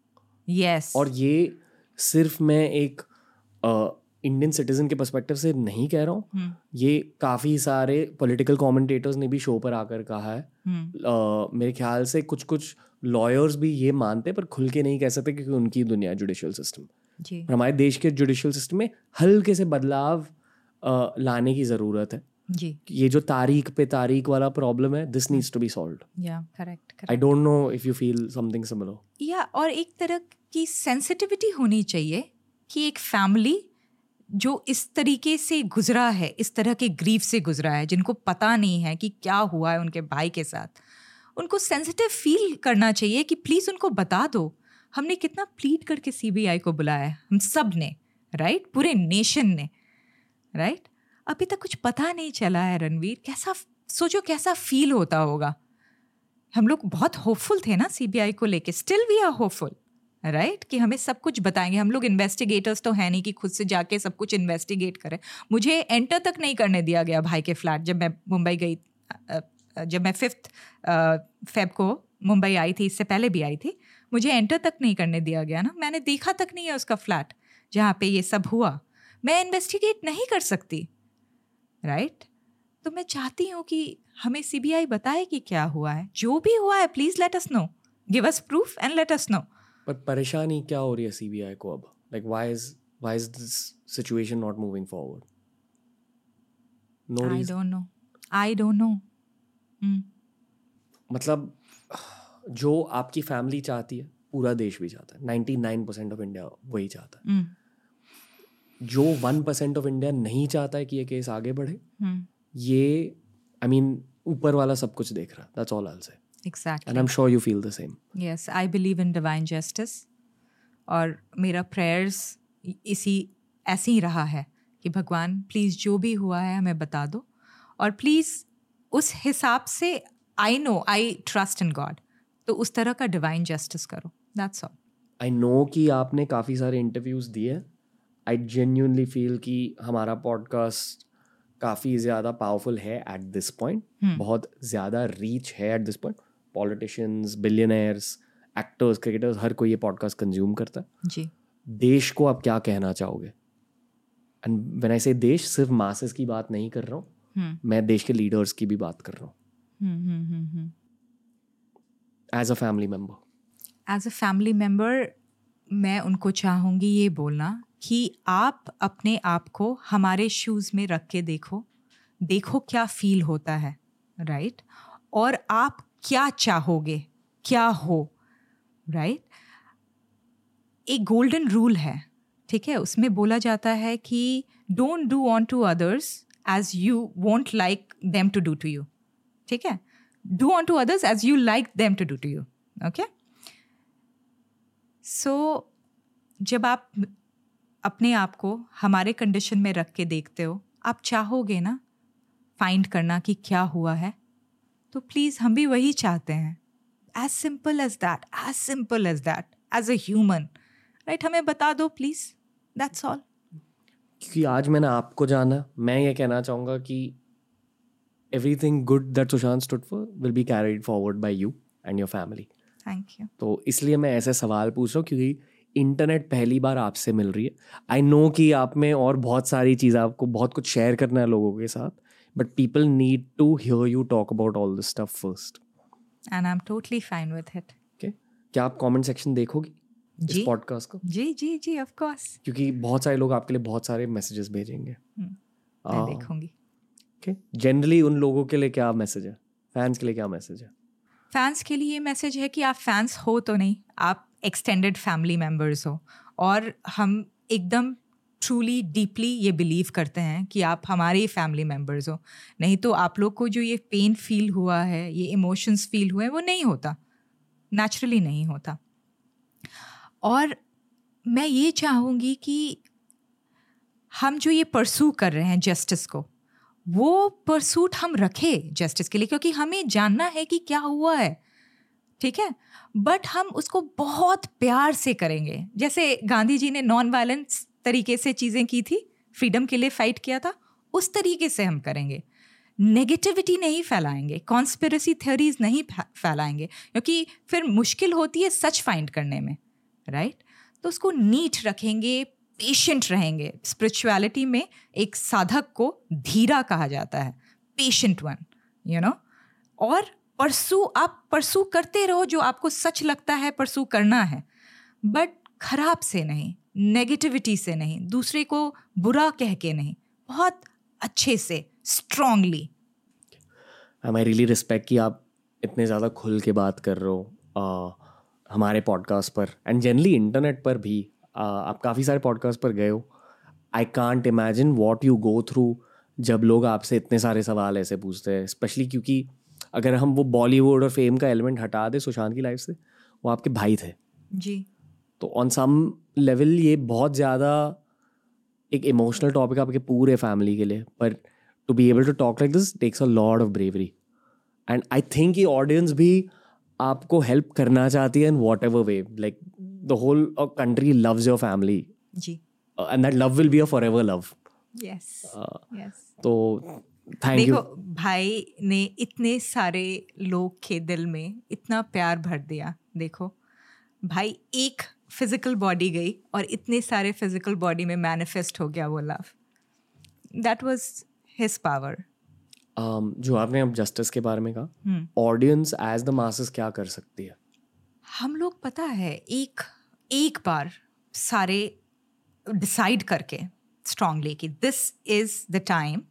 yes और ये सिर्फ़ मैं एक इंडियन uh, सिटीजन के परस्पेक्टिव से नहीं कह रहा हूँ। हम्म। ये काफ़ी सारे पॉलिटिकल कमेंटेटर्स ने भी शो पर आकर कहा है। uh, मेरे ख्याल से कुछ कुछ लॉयर्स भी ये मानते पर खुल के नहीं कह सकते क्योंकि उनकी दुनिया जुडिशियल सिस्टम जी। हमारे देश के जुडिशियल सिस्टम में हल्के से बदलाव uh, लाने की ज़रूरत है। जी। ये जो तारीख पे तारीख वाला प्रॉब्लम है this needs to be solve या correct I don't know if you feel something similar या और एक तरह की सेंसिटिविटी होनी चाहिए कि एक फैमिली जो इस तरीके से गुजरा है, इस तरह के ग्रीफ से गुजरा है, जिनको पता नहीं है कि क्या हुआ है उनके भाई के साथ, उनको सेंसिटिव फील करना चाहिए कि प्लीज़ उनको बता दो, हमने कितना प्लीड करके सीबीआई को बुलाया है, हम सबने राइट पूरे नेशन ने राइट अभी तक कुछ पता नहीं चला है रणवीर, कैसा, सोचो कैसा फील होता होगा। हम लोग बहुत होपफुल थे ना सीबीआई को लेके still we are hopeful right right? कि हमें सब कुछ बताएँगे। हम लोग इन्वेस्टिगेटर्स तो है नहीं कि खुद से जाके सब कुछ इन्वेस्टिगेट करें। मुझे एंटर तक नहीं करने दिया गया भाई के फ्लैट जब मैं मुंबई गई जब मैं फिफ्थ फेब को मुंबई आई थी, इससे पहले भी आई थी, मुझे एंटर तक नहीं करने दिया गया ना। मैंने देखा तक नहीं है उसका फ्लैट जहाँ पे ये सब हुआ। मैं इन्वेस्टिगेट नहीं कर सकती। Right right? तो मैं चाहती हूँ कि हमें सीबीआई बताए कि क्या हुआ है। जो भी हुआ है please let us know give us proof and let us know पर परेशानी क्या हो रही है सीबीआई को अब like why is why is this situation not moving forward no I don't know I don't know मतलब जो आपकी फैमिली चाहती है पूरा देश भी चाहता है। Ninety nine percent of India वही चाहता है। Mm. जो वन परसेंट ऑफ़ इंडिया नहीं चाहता है कि ये केस आगे बढ़े mm. ये आई मीन ऊपर वाला सब कुछ देख रहा है। That's all I say exactly and I am sure you feel the same yes I believe in divine justice और मेरा प्रेयर्स इसी ऐसे ही रहा है कि भगवान प्लीज़ जो भी हुआ है हमें बता दो। और प्लीज़ उस हिसाब से I know I trust in God तो उस तरह का डिवाइन जस्टिस करो। दैट्स ऑल आई नो कि आपने काफ़ी सारे इंटरव्यूज़ दिए। आई जेन्यूनली फील कि हमारा पॉडकास्ट काफ़ी ज़्यादा पावरफुल है एट दिस पॉइंट बहुत ज़्यादा रीच है at this point politicians billionaires actors cricketers हर कोई ये पॉडकास्ट कंज्यूम करता है। जी। देश को आप क्या कहना चाहोगे? एंड व्हेन आई से देश सिर्फ़ मासेस की बात नहीं कर रहा हूँ। हम्म। मैं देश के लीडर्स की भी बात कर रहा हूँ। As a family member as a family member मैं उनको चाहूँगी ये बोलना कि आप अपने आप को हमारे शूज़ में रख के देखो। देखो क्या फील होता है राइट right? और आप क्या चाहोगे? क्या हो? राइट एक गोल्डन रूल है, ठीक है? उसमें बोला जाता है कि don't do unto others as you want like them to do to you ठीक है? Do unto others as you like them to do to you okay so जब आप अपने आप को हमारे कंडीशन में रख के देखते हो, आप चाहोगे ना फाइंड करना कि क्या हुआ है? तो प्लीज़ हम भी वही चाहते हैं। As simple as that as simple as that as a human right हमें बता दो प्लीज़ दैट्स ऑल क्योंकि आज मैंने आपको जाना मैं ये कहना चाहूँगा कि everything good that Sushant stood for will be carried forward by you and your family thank you तो इसलिए मैं ऐसे सवाल पूछ रहा हूँ क्योंकि इंटरनेट पहली बार आपसे मिल रही है। आई नो कि आप में और बहुत सारी चीज़ें आपको बहुत कुछ शेयर करना है लोगों के साथ। But people need to hear you talk about all this stuff first and I am totally fine with it okay क्या आप कमेंट सेक्शन देखोगी इस जी। पॉडकास्ट को? जी जी जी ऑफ़ कोर्स क्योंकि बहुत सारे लोग आपके लिए बहुत सारे मैसेजेस भेजेंगे। मैं हाँ। देखूँगी। ओके जनरली उन लोगों के लिए क्या मैसेज है? फैंस के लिए क्या मैसेज है? फैंस के लिए ये मैसेज है कि आप फैंस हो तो नहीं आप एक्सटेंडेड फैमिली मेंबर्स हो। और हम एकदम ट्रूली डीपली ये बिलीव करते हैं कि आप हमारे ही फैमिली मेंबर्स हो। नहीं तो आप लोग को जो ये पेन फील हुआ है, ये इमोशंस फील हुए हैं, वो नहीं होता। नेचुरली नहीं होता। और मैं ये चाहूँगी कि हम जो ये परसू कर रहे हैं जस्टिस को, वो परसूट हम रखें जस्टिस के लिए, क्योंकि हमें जानना है कि क्या हुआ है। ठीक है? बट हम उसको बहुत प्यार से करेंगे। जैसे गांधी जी ने नॉन वायलेंस तरीके से चीज़ें की थी फ्रीडम के लिए फाइट किया था, उस तरीके से हम करेंगे। नेगेटिविटी नहीं फैलाएँगे कॉन्स्पिरसी थ्योरीज नहीं फैलाएँगे, क्योंकि फिर मुश्किल होती है सच फाइंड करने में राइट तो उसको नीट रखेंगे पेशेंट रहेंगे। स्पिरिचुअलिटी में एक साधक को धीरा कहा जाता है पेशेंट वन यू नो और परसू आप परसू करते रहो जो आपको सच लगता है, परसू करना है बट खराब से नहीं। नेगेटिविटी से नहीं दूसरे को बुरा कह के नहीं बहुत अच्छे से स्ट्रांगली आई रियली रिस्पेक्ट कि आप इतने ज़्यादा खुल के बात कर रहे हो uh, हमारे पॉडकास्ट पर एंड जनरली इंटरनेट पर भी uh, आप काफ़ी सारे पॉडकास्ट पर गए हो। I can't imagine what you go through जब लोग आपसे इतने सारे सवाल ऐसे पूछते हैं स्पेशली क्योंकि अगर हम वो बॉलीवुड और फेम का एलिमेंट हटा दें सुशांत की लाइफ से वो आपके भाई थे। जी। तो ऑन सम लेवल ये बहुत ज़्यादा एक इमोशनल टॉपिक आपके पूरे फैमिली के लिए पर to be able to talk like this takes a lot of bravery and I think ये ऑडियंस भी आपको हेल्प करना चाहती है in whatever way like the whole country loves your family ji. And that love will be a forever love yes yes तो थैंक यू भाई ने इतने सारे लोग के दिल में इतना प्यार भर दिया देखो। भाई एक फ़िज़िकल बॉडी गई और इतने सारे फ़िज़िकल बॉडी में मैनिफेस्ट हो गया वो love that was his power जो आपने अब जस्टिस के बारे में कहा ऑडियंस एज द मासेस क्या कर सकती है? हम लोग पता है एक एक बार सारे डिसाइड करके स्ट्रांगली कि this is the time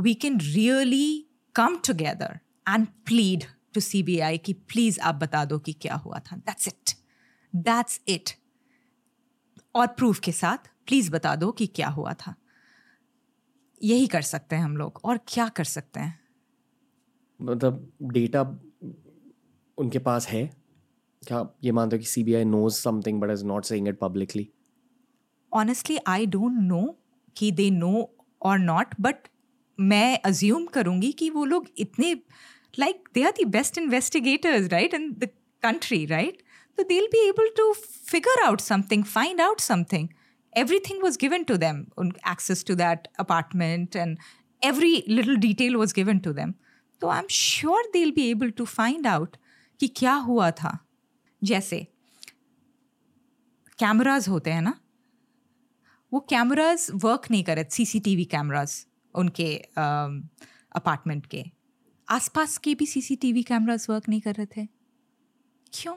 we can really come together and plead to C B I कि प्लीज़ आप बता दो कि क्या हुआ था. दैट्स इट दैट्स इट और प्रूफ के साथ प्लीज़ बता दो कि क्या हुआ था। यही कर सकते हैं हम लोग और क्या कर सकते हैं? मतलब डेटा उनके पास है। क्या ये मानते हो कि C B I knows something but is not saying it publicly honestly I don't know कि दे नो और नॉट बट मैं अज्यूम करूँगी कि वो लोग इतने like they are the best investigators right in the country right So they'll be able to figure out something, find out something. Everything was given to them, access to that apartment, and every little detail was given to them. So I'm sure they'll be able to find out कि क्या हुआ था जैसे कैमराज होते हैं ना वो कैमराज वर्क नहीं कर रहे सीसीटीवी कैमराज उनके अपार्टमेंट के आसपास के भी सीसीटीवी कैमराज वर्क नहीं कर रहे थे क्यों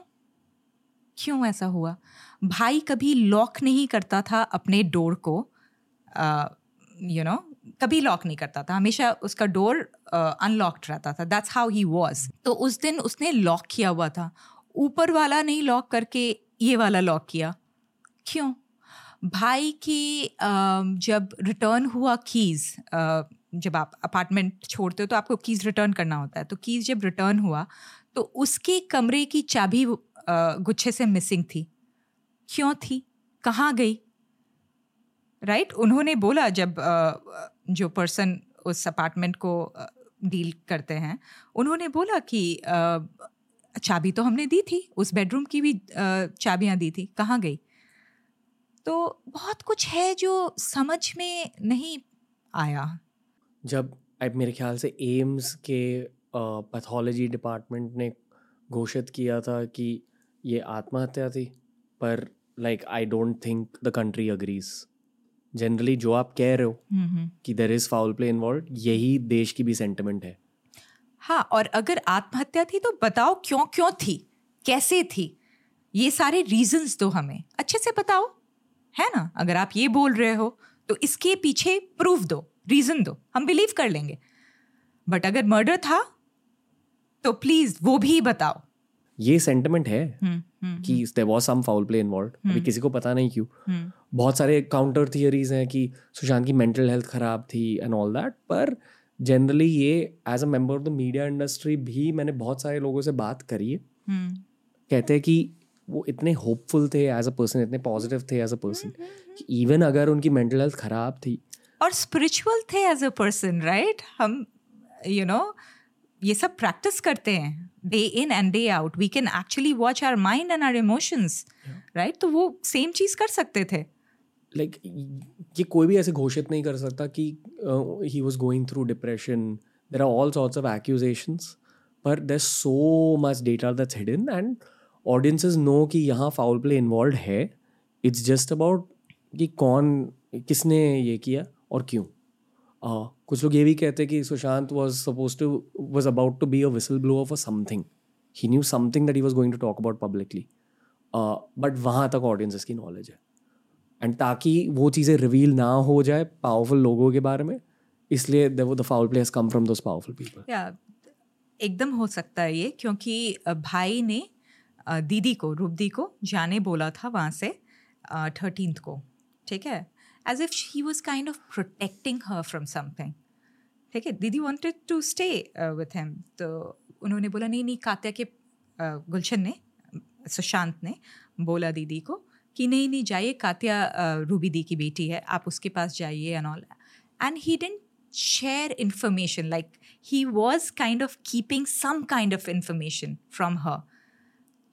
क्यों ऐसा हुआ? भाई कभी लॉक नहीं करता था अपने डोर को यू नो कभी लॉक नहीं करता था। हमेशा उसका डोर अनलॉक्ड रहता था। दैट्स हाउ ही वॉज़ तो उस दिन उसने लॉक किया हुआ था। ऊपर वाला नहीं लॉक करके ये वाला लॉक किया। क्यों? भाई की जब रिटर्न हुआ कीज़ जब आप अपार्टमेंट छोड़ते हो तो आपको कीज़ रिटर्न करना होता है। तो कीज़ जब रिटर्न हुआ तो उसके कमरे की चाबी गुच्छे से मिसिंग थी। क्यों थी? कहाँ गई? Right right? उन्होंने बोला जब जो पर्सन उस अपार्टमेंट को डील करते हैं, उन्होंने बोला कि चाबी तो हमने दी थी, उस बेडरूम की भी चाबियाँ दी थी, कहाँ गई? तो बहुत कुछ है जो समझ में नहीं आया। जब, मेरे ख्याल से एम्स के पैथोलॉजी डिपार्टमेंट ने घोषित किया था कि ये आत्महत्या थी पर like I don't think the country agrees generally जो आप कह रहे हो कि there is foul play involve यही देश की भी सेंटिमेंट है। हाँ और अगर आत्महत्या थी तो बताओ क्यों क्यों थी? कैसे थी? ये सारे रीजंस दो हमें। अच्छे से बताओ है ना? अगर आप ये बोल रहे हो तो इसके पीछे प्रूफ दो रीजन दो। हम बिलीव कर लेंगे। बट अगर मर्डर था तो प्लीज़ वो भी बताओ। ये सेंटिमेंट है हम्म, हम्म, कि was some foul play involve अभी हम्म। किसी को पता नहीं क्यों। बहुत सारे काउंटर थियरीज हैं कि सुशांत की मेंटल हेल्थ खराब थी एंड ऑल दैट पर जनरली ये as a member of the media industry भी मैंने बहुत सारे लोगों से बात करी है। कहते हैं कि वो इतने होपफुल थे एज अ पर्सन इतने पॉजिटिव थे एज अ पर्सन इवन अगर उनकी मेंटल हेल्थ खराब थी। और स्पिरिचुअल थे एज अ पर्सन राइट हम यू you नो know, ये सब प्रैक्टिस करते हैं day in and day out we can actually watch our mind and our emotions right तो वो सेम चीज़ कर सकते थे। लाइक like, ये कोई भी ऐसे घोषित नहीं कर सकता कि he was going through depression there are all sorts of accusations पर there so much data that's hidden and audiences know कि यहाँ फाउल प्ले इन्वॉल्व है. इट्स जस्ट अबाउट कि कौन किसने ये किया और क्यों। कुछ लोग ये भी कहते हैं कि Sushant was suppose to was about to be a whistle blow for something he knew something that he was going to talk about publicly but वहाँ तक ऑडियंसेस की नॉलेज है। एंड ताकि वो चीज़ें रिवील ना हो जाए पावरफुल लोगों के बारे में, इसलिए the foul place come from those powerful people एकदम हो सकता है ये, क्योंकि भाई ने दीदी को, रूपदी को जाने बोला था वहाँ से थर्टीन को। ठीक है? As if he was kind of protecting her from something ठीक है दीदी wanted to stay with him तो उन्होंने बोला, नहीं नहीं, कात्या के गुलशन ने, सुशांत ने बोला दीदी को कि नहीं नहीं, जाइए, कात्या रूबी दी की बेटी है, आप उसके पास जाइए and all and he didn't share information like he was kind of keeping some kind of information from her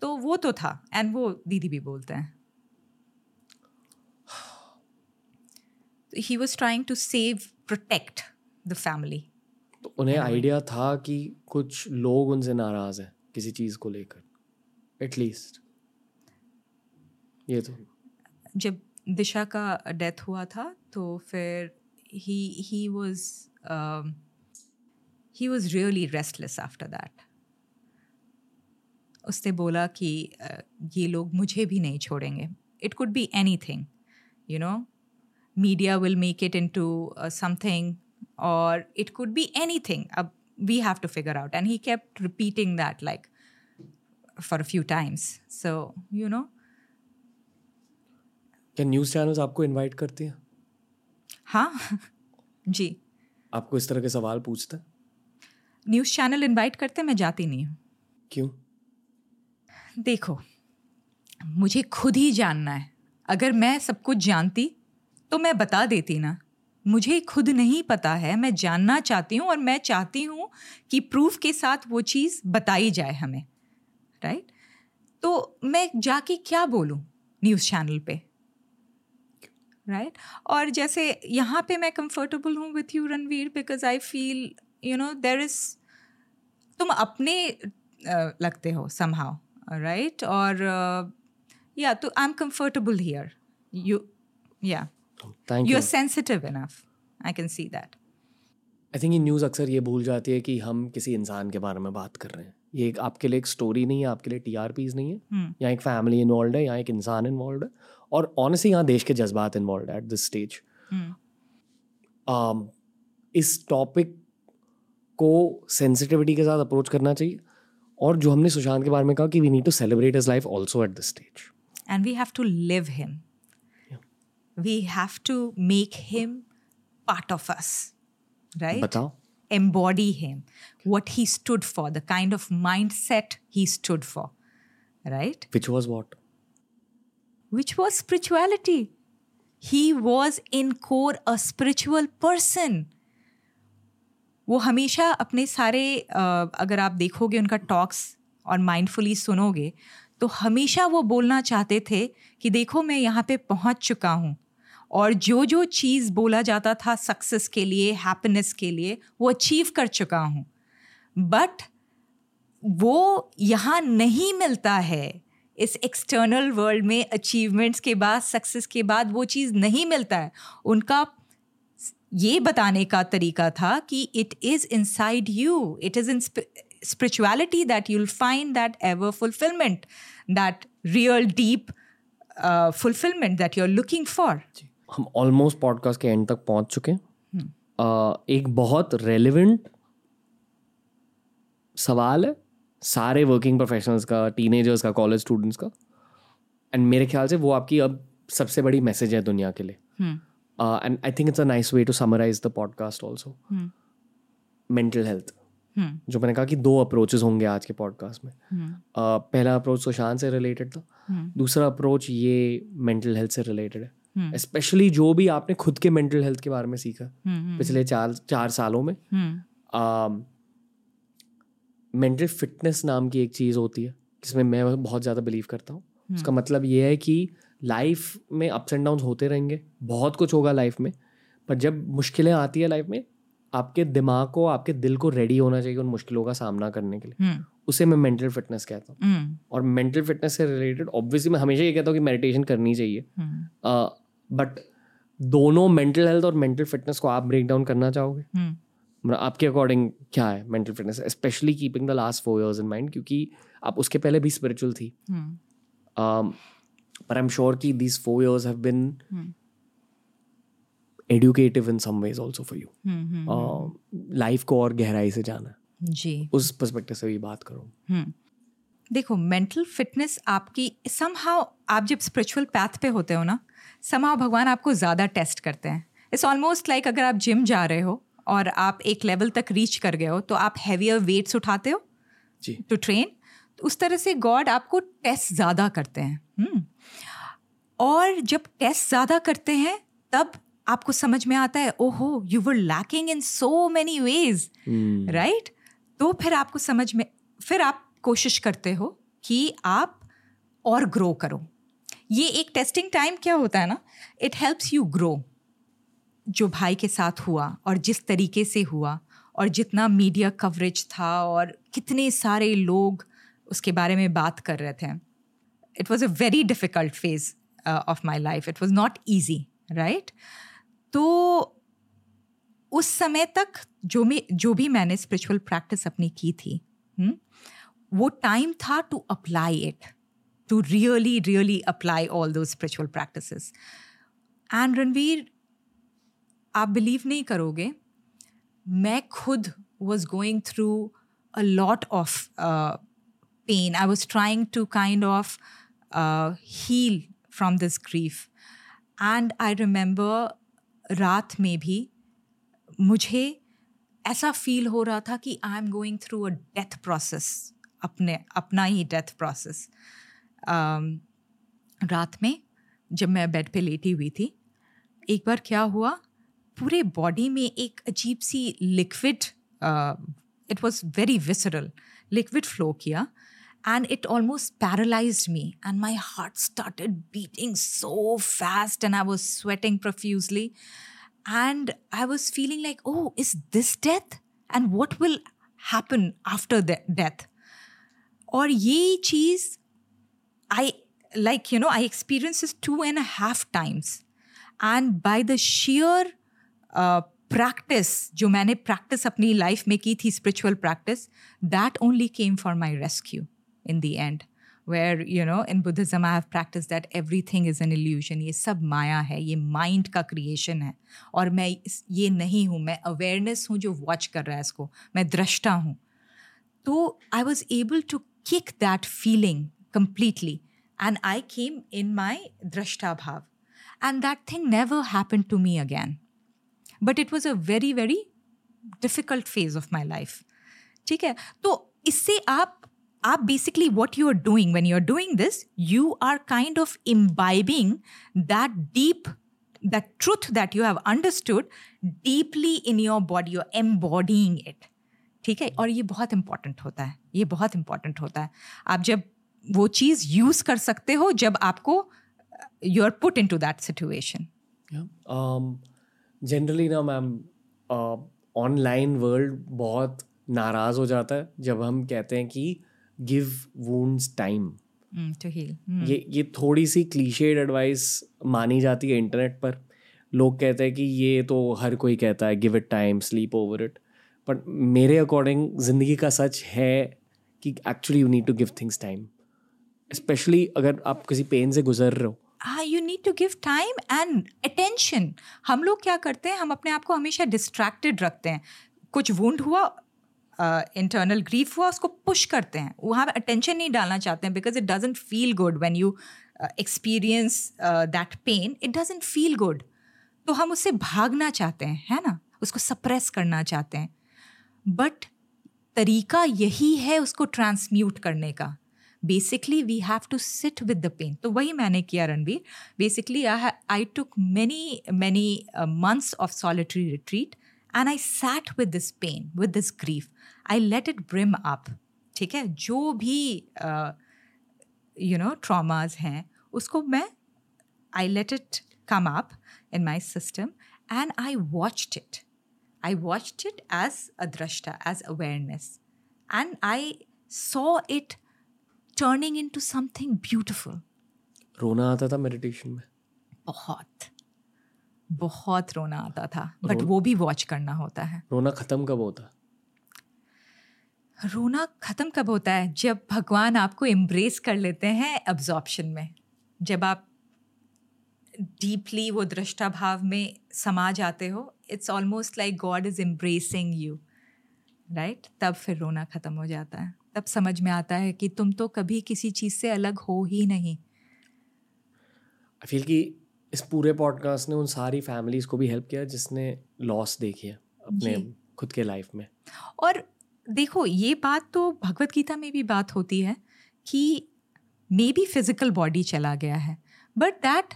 तो वो तो था एंड वो दीदी भी बोलते हैं। He was trying to save protect the family तो उन्हें आइडिया था कि कुछ लोग उनसे नाराज़ हैं किसी चीज़ को लेकर एटलीस्ट ये तो। जब दिशा का डेथ हुआ था तो फिर he he was he was really restless after that उसने बोला कि uh, ये लोग मुझे भी नहीं छोड़ेंगे। It could be anything you know media will make it into something और it could be anything अब we have to figure out and he kept repeating that like for a few times so you know क्या न्यूज़ चैनल्स आपको इनवाइट करती हैं? हाँ जी। आपको इस तरह के सवाल पूछते न्यूज़ चैनल इनवाइट करते मैं जाती नहीं हूँ। क्यों? देखो मुझे खुद ही जानना है। अगर मैं सब कुछ जानती तो मैं बता देती ना। मुझे खुद नहीं पता है, मैं जानना चाहती हूँ और मैं चाहती हूँ कि प्रूफ के साथ वो चीज़ बताई जाए हमें राइट तो मैं जाके क्या बोलूँ न्यूज़ चैनल पे राइट? और जैसे यहाँ पे मैं कंफर्टेबल हूँ with you Ranveer because I feel you know there is तुम अपने लगते हो समहाउ राइट और, या तो I am comfortable here you या you are sensitive enough I can see that I think ये न्यूज़ अक्सर ये भूल जाती है कि हम किसी इंसान के बारे में बात कर रहे हैं। ये एक आपके लिए एक स्टोरी नहीं है आपके लिए टी आर पीज नहीं है। hmm. यहाँ एक फैमिली इन्वॉल्व है यहाँ एक इंसान इन्वॉल्व है और ऑनेस्टली यहाँ देश के जज्बात इन्वॉल्व है एट दिस स्टेज इस टॉपिक को सेंसिटिविटी के साथ अप्रोच करना चाहिए और जो हमने सुशांत के बारे में कहा कि we need to celebrate is life also at this stage and we have to live him we have to make him part of us right बताओ embody him what he stood for the kind of mindset he stood for right which was what which was spirituality. He was in core a spiritual person. वो हमेशा अपने सारे अगर आप देखोगे उनका टॉक्स और माइंडफुली सुनोगे तो हमेशा वो बोलना चाहते थे कि देखो मैं यहाँ पे पहुँच चुका हूँ और जो जो चीज़ बोला जाता था सक्सेस के लिए हैप्पीनेस के लिए, वो अचीव कर चुका हूँ। बट वो यहाँ नहीं मिलता है। इस एक्सटर्नल वर्ल्ड में अचीवमेंट्स के बाद सक्सेस के बाद वो चीज़ नहीं मिलता है। उनका ये बताने का तरीका था कि it is inside you it is in spirituality that you'll find that ever fulfilment that real deep fulfilment that you are looking for हम ऑलमोस्ट पॉडकास्ट के एंड तक पहुँच चुके हैं। uh, एक बहुत रेलिवेंट सवाल है सारे वर्किंग प्रोफेशनल्स का टीनेजर्स का कॉलेज स्टूडेंट्स का। एंड मेरे ख्याल से वो आपकी अब सबसे बड़ी मैसेज है दुनिया के लिए। And I think it's a nice way to summarise the podcast also mental health जो मैंने कहा कि दो अप्रोचेस होंगे आज के पॉडकास्ट में। hmm. uh, पहला अप्रोच सुशांत से रिलेटेड था। hmm. दूसरा अप्रोच ये मेंटल हेल्थ से रिलेटेड है। स्पेशली जो भी आपने खुद के मेंटल हेल्थ के बारे में सीखा हम्म, पिछले चार चार सालों में। मेंटल फिटनेस नाम की एक चीज़ होती है जिसमें मैं बहुत ज़्यादा बिलीव करता हूँ। उसका मतलब ये है कि लाइफ में अप्स एंड डाउन होते रहेंगे बहुत कुछ होगा लाइफ में पर जब मुश्किलें आती है लाइफ में आपके दिमाग को आपके दिल को रेडी होना चाहिए उन मुश्किलों का सामना करने के लिए। उसे मैं मेंटल फिटनेस कहता हूँ। और मेंटल फिटनेस से रिलेटेड ऑब्वियसली मैं हमेशा ये कहता हूँ कि मेडिटेशन करनी चाहिए। बट दोनों मेंटल हेल्थ और मेंटल फिटनेस को आप ब्रेक डाउन करना चाहोगे? मतलब आपके अकॉर्डिंग क्या है mental fitness specially keeping the last four years in mind क्योंकि आप उसके पहले भी स्पिरिचुअल थी। पर आई एम श्योर कि these four years have been educative in some ways also for you life को और गहराई से जाना। जी। उस पर्सपेक्टिव से भी बात करूँ। देखो मेंटल फिटनेस आपकी समहाउ आप जब स्पिरिचुअल पैथ पे होते हो ना समहाउ भगवान आपको ज़्यादा टेस्ट करते हैं। इट्स ऑलमोस्ट लाइक अगर आप जिम जा रहे हो और आप एक लेवल तक रीच कर गए हो तो आप हैवियर वेट्स उठाते हो टू ट्रेन तो उस तरह से गॉड आपको टेस्ट ज़्यादा करते हैं। हम्म। और जब टेस्ट ज़्यादा करते हैं तब आपको समझ में आता है ओहो you were lacking in so many ways right तो फिर आपको समझ में फिर आप कोशिश करते हो कि आप और ग्रो करो। ये एक टेस्टिंग टाइम क्या होता है ना? इट हेल्प्स यू ग्रो जो भाई के साथ हुआ और जिस तरीके से हुआ और जितना मीडिया कवरेज था और कितने सारे लोग उसके बारे में बात कर रहे थे। It was a very difficult phase of my life it was not easy right तो उस समय तक जो मैं जो भी मैंने स्पिरिचुअल प्रैक्टिस अपनी की थी हुँ? हम्म, वो टाइम था to apply it to really really apply all those spiritual practices and Ranveer आप बिलीव नहीं करोगे, मैं खुद was going through a lot of pain I was trying to kind of heal from this grief and I remember रात में भी मुझे ऐसा फील हो रहा था कि I am going through a death process अपने, अपना ही डेथ प्रोसेस रात में जब मैं बेड पे लेटी हुई थी, एक बार क्या हुआ, पूरे बॉडी में एक अजीब सी liquid it was very visceral liquid flow किया and it almost paralyse me and my heart started beating so fast and I was sweating profusely and I was feeling like oh is this death and what will happen after death और ये चीज़ I like you know I experience is two and half times and by the share practice जो मैंने प्रैक्टिस अपनी लाइफ में की थी spiritual practice that only came for my rescue in the end where you know in Buddhism I have practise that everything is an illusion ये सब माया है, ये माइंड का क्रिएशन है। और मैं ये नहीं हूँ, मैं अवेयरनेस हूँ जो वॉच कर रहा है इसको। मैं दृष्टा हूँ। तो I was able to kick that feeling completely. And I came in my drashta bhav. And that thing never happened to me again. But it was a very, very difficult phase of my life. ठीक है तो इससे आप आप basically what you are doing when you're doing this you are kind of imbibing that deep that truth that you have understood deeply in your body you're embodying it ठीक है और ये बहुत इंपॉर्टेंट होता है ये बहुत इंपॉर्टेंट होता है आप जब वो चीज़ यूज़ कर सकते हो जब आपको you are put into that situation generally ना मैम ऑनलाइन वर्ल्ड बहुत नाराज़ हो जाता है जब हम कहते हैं कि give wounds time to heal ये ये थोड़ी सी क्लीशेड एडवाइस मानी जाती है इंटरनेट पर। लोग कहते हैं कि ये तो हर कोई कहता है give it time sleep over it but मेरे अकॉर्डिंग ज़िंदगी का सच है कि actually you need to give things time specially अगर आप किसी पेन से गुजर रहे हो। हाँ you need to give time and attention हम लोग क्या करते हैं हम अपने आप को हमेशा डिस्ट्रैक्टेड रखते हैं। कुछ वुंड हुआ इंटरनल uh, ग्रीफ हुआ उसको पुश करते हैं। वहाँ अटेंशन नहीं डालना चाहते हैं because it doesn't feel good when you experience that pain it doesn't feel good तो हम उससे भागना चाहते हैं है ना? उसको सप्रेस करना चाहते हैं। बट तरीका यही है उसको ट्रांसम्यूट करने का। Basically we have to sit with the pain तो वही मैंने किया Ranveer basically I took many many months of solitary retreat and I sat with this pain with this grief I let it brim up ठीक है? जो भी यू नो ट्रामाज हैं उसको मैं I let it come up in my system and I watched it. I watched it as a drashta, as awareness. And I saw it turning into something beautiful. रोना आता था मेडिटेशन में? बहुत बहुत रोना आता था बट वो भी वॉच करना होता है। रोना खत्म कब होता? रोना खत्म कब होता है? जब भगवान आपको एम्ब्रेस कर लेते हैं एब्जॉर्प्शन में। जब आप डीपली वो दृष्टा भाव में समा जाते हो it's almost like God is embracing you right तब फिर रोना ख़त्म हो जाता है। तब समझ में आता है कि तुम तो कभी किसी चीज़ से अलग हो ही नहीं। आई फील कि इस पूरे पॉडकास्ट ने उन सारी फैमिलीज़ को भी हेल्प किया जिसने लॉस देखी है अपने खुद के लाइफ में। और देखो ये बात तो भगवत गीता में भी बात होती है कि मे बी फ़िज़िकल बॉडी चला गया है but that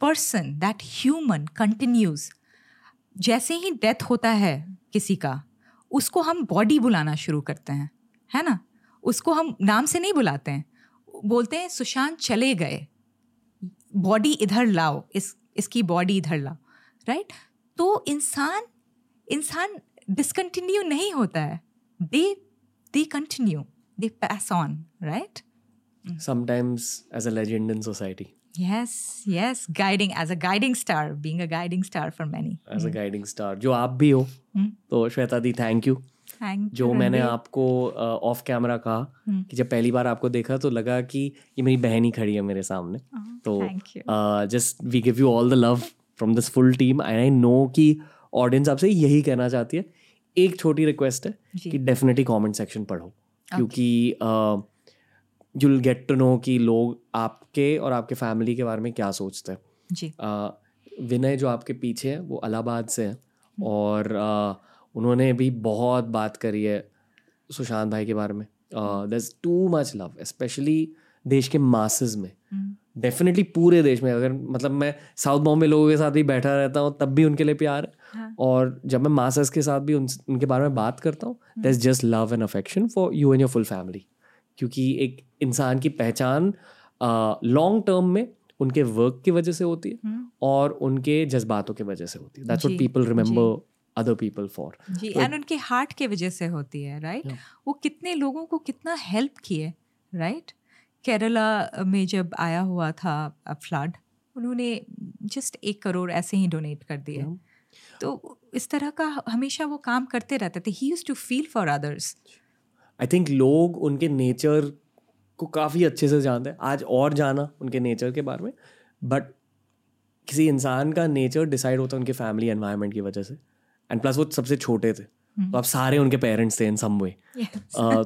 person that human continues जैसे ही डेथ होता है किसी का उसको हम बॉडी बुलाना शुरू करते हैं है ना? उसको हम नाम से नहीं बुलाते हैं। बोलते हैं सुशांत चले गए। बॉडी इधर लाओ। इस इसकी बॉडी इधर लाओ। राइट तो इंसान इंसान डिसकंटिन्यू नहीं होता है। दे they continue they pass on right sometimes as a legend in society yes yes. Guiding as a guiding star. Being a guiding star for many. As mm. a guiding star. जो आप भी हो mm. तो श्वेता दी थैंक यू जो मैंने आपको ऑफ़ uh, कैमरा कहा hmm. कि जब पहली बार आपको देखा तो लगा कि ये मेरी बहन ही खड़ी है मेरे सामने. Oh, तो just we give you all the love from this full team and I know कि ऑडियंस आपसे यही कहना चाहती है. एक छोटी रिक्वेस्ट है कि डेफिनेटली कमेंट सेक्शन पढ़ो. क्योंकि uh, you'll get to know कि लोग आपके और आपके फैमिली के बारे में क्या सोचते हैं. विनय जो आपके पीछे है वो अलाहाबाद से हैं हम्म। और आ, उन्होंने भी बहुत बात करी है सुशांत भाई के बारे में। Is too much love specially देश के मासेस में। डेफिनेटली हम्म। पूरे देश में अगर मतलब मैं साउथ बॉम्बे लोगों के साथ भी बैठा रहता हूँ तब भी उनके लिए प्यार है। हाँ. और जब मैं मासेस के साथ भी उन, उनके बारे में बात करता हूँ is just love and affection for you and your full family क्योंकि एक इंसान की पहचान लॉन्ग टर्म में उनके वर्क की वजह से होती है हम्म। और उनके जज्बातों की वजह से होती है। That's what people remember other people for ji and उनके हार्ट के वजह से होती है राइट right? yeah. वो कितने लोगों को कितना हेल्प किए राइट right? केरला में जब आया हुआ था फ्लड उन्होंने जस्ट एक करोड़ ऐसे ही डोनेट कर दिए yeah. तो इस तरह का हमेशा वो काम करते रहते थे he used to feel for others I think लोग उनके नेचर को काफ़ी अच्छे से जानते हैं आज और जाना उनके नेचर के बारे में बट किसी इंसान का नेचर डिसाइड होता है उनके फैमिली एनवायरनमेंट की वजह से एंड प्लस वो सबसे छोटे थे। hmm. तो आप सारे उनके पेरेंट्स थे इन सम वे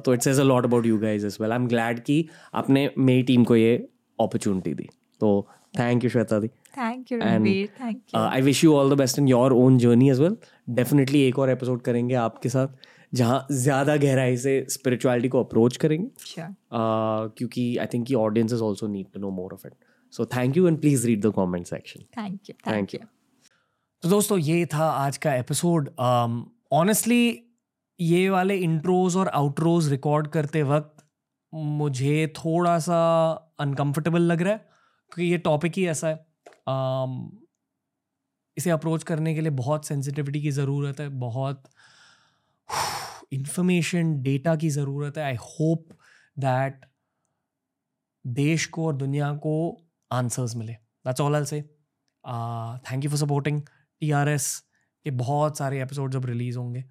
तो it's as a lot about you guys is well I am glad कि आपने मेरी टीम को ये अपॉर्चुनिटी दी। तो thank you Shweta the thank you thank you I wish you all the best in your own journey as well definitely एक और एपिसोड करेंगे आपके साथ जहाँ ज़्यादा गहराई से स्पिरिचुअलिटी को अप्रोच करेंगे। Sure. uh, क्योंकि आई थिंक की audience is also need to know more of it so thank you and please read the comment section thank you thank you तो दोस्तों ये था आज का एपिसोड ऑनेस्टली um, ये वाले इंट्रोज और आउट्रोज रिकॉर्ड करते वक्त मुझे थोड़ा सा अनकंफर्टेबल लग रहा है क्योंकि ये टॉपिक ही ऐसा है। Um, इसे अप्रोच करने के लिए बहुत सेंसिटिविटी की ज़रूरत है बहुत इंफॉर्मेशन डेटा की ज़रूरत है। आई होप दैट देश को और दुनिया को आंसर्स मिले। That's all I say thank you for supporting T R S के बहुत सारे एपिसोड जब रिलीज़ होंगे।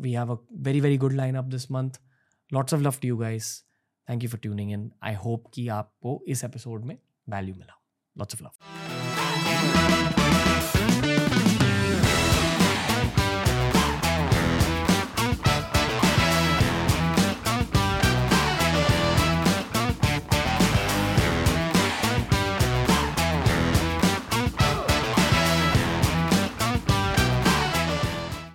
We have a very very good line up this month lots of love to you guys thank you for tuning in I hope कि आपको इस एपिसोड में वैल्यू मिला। Lots of love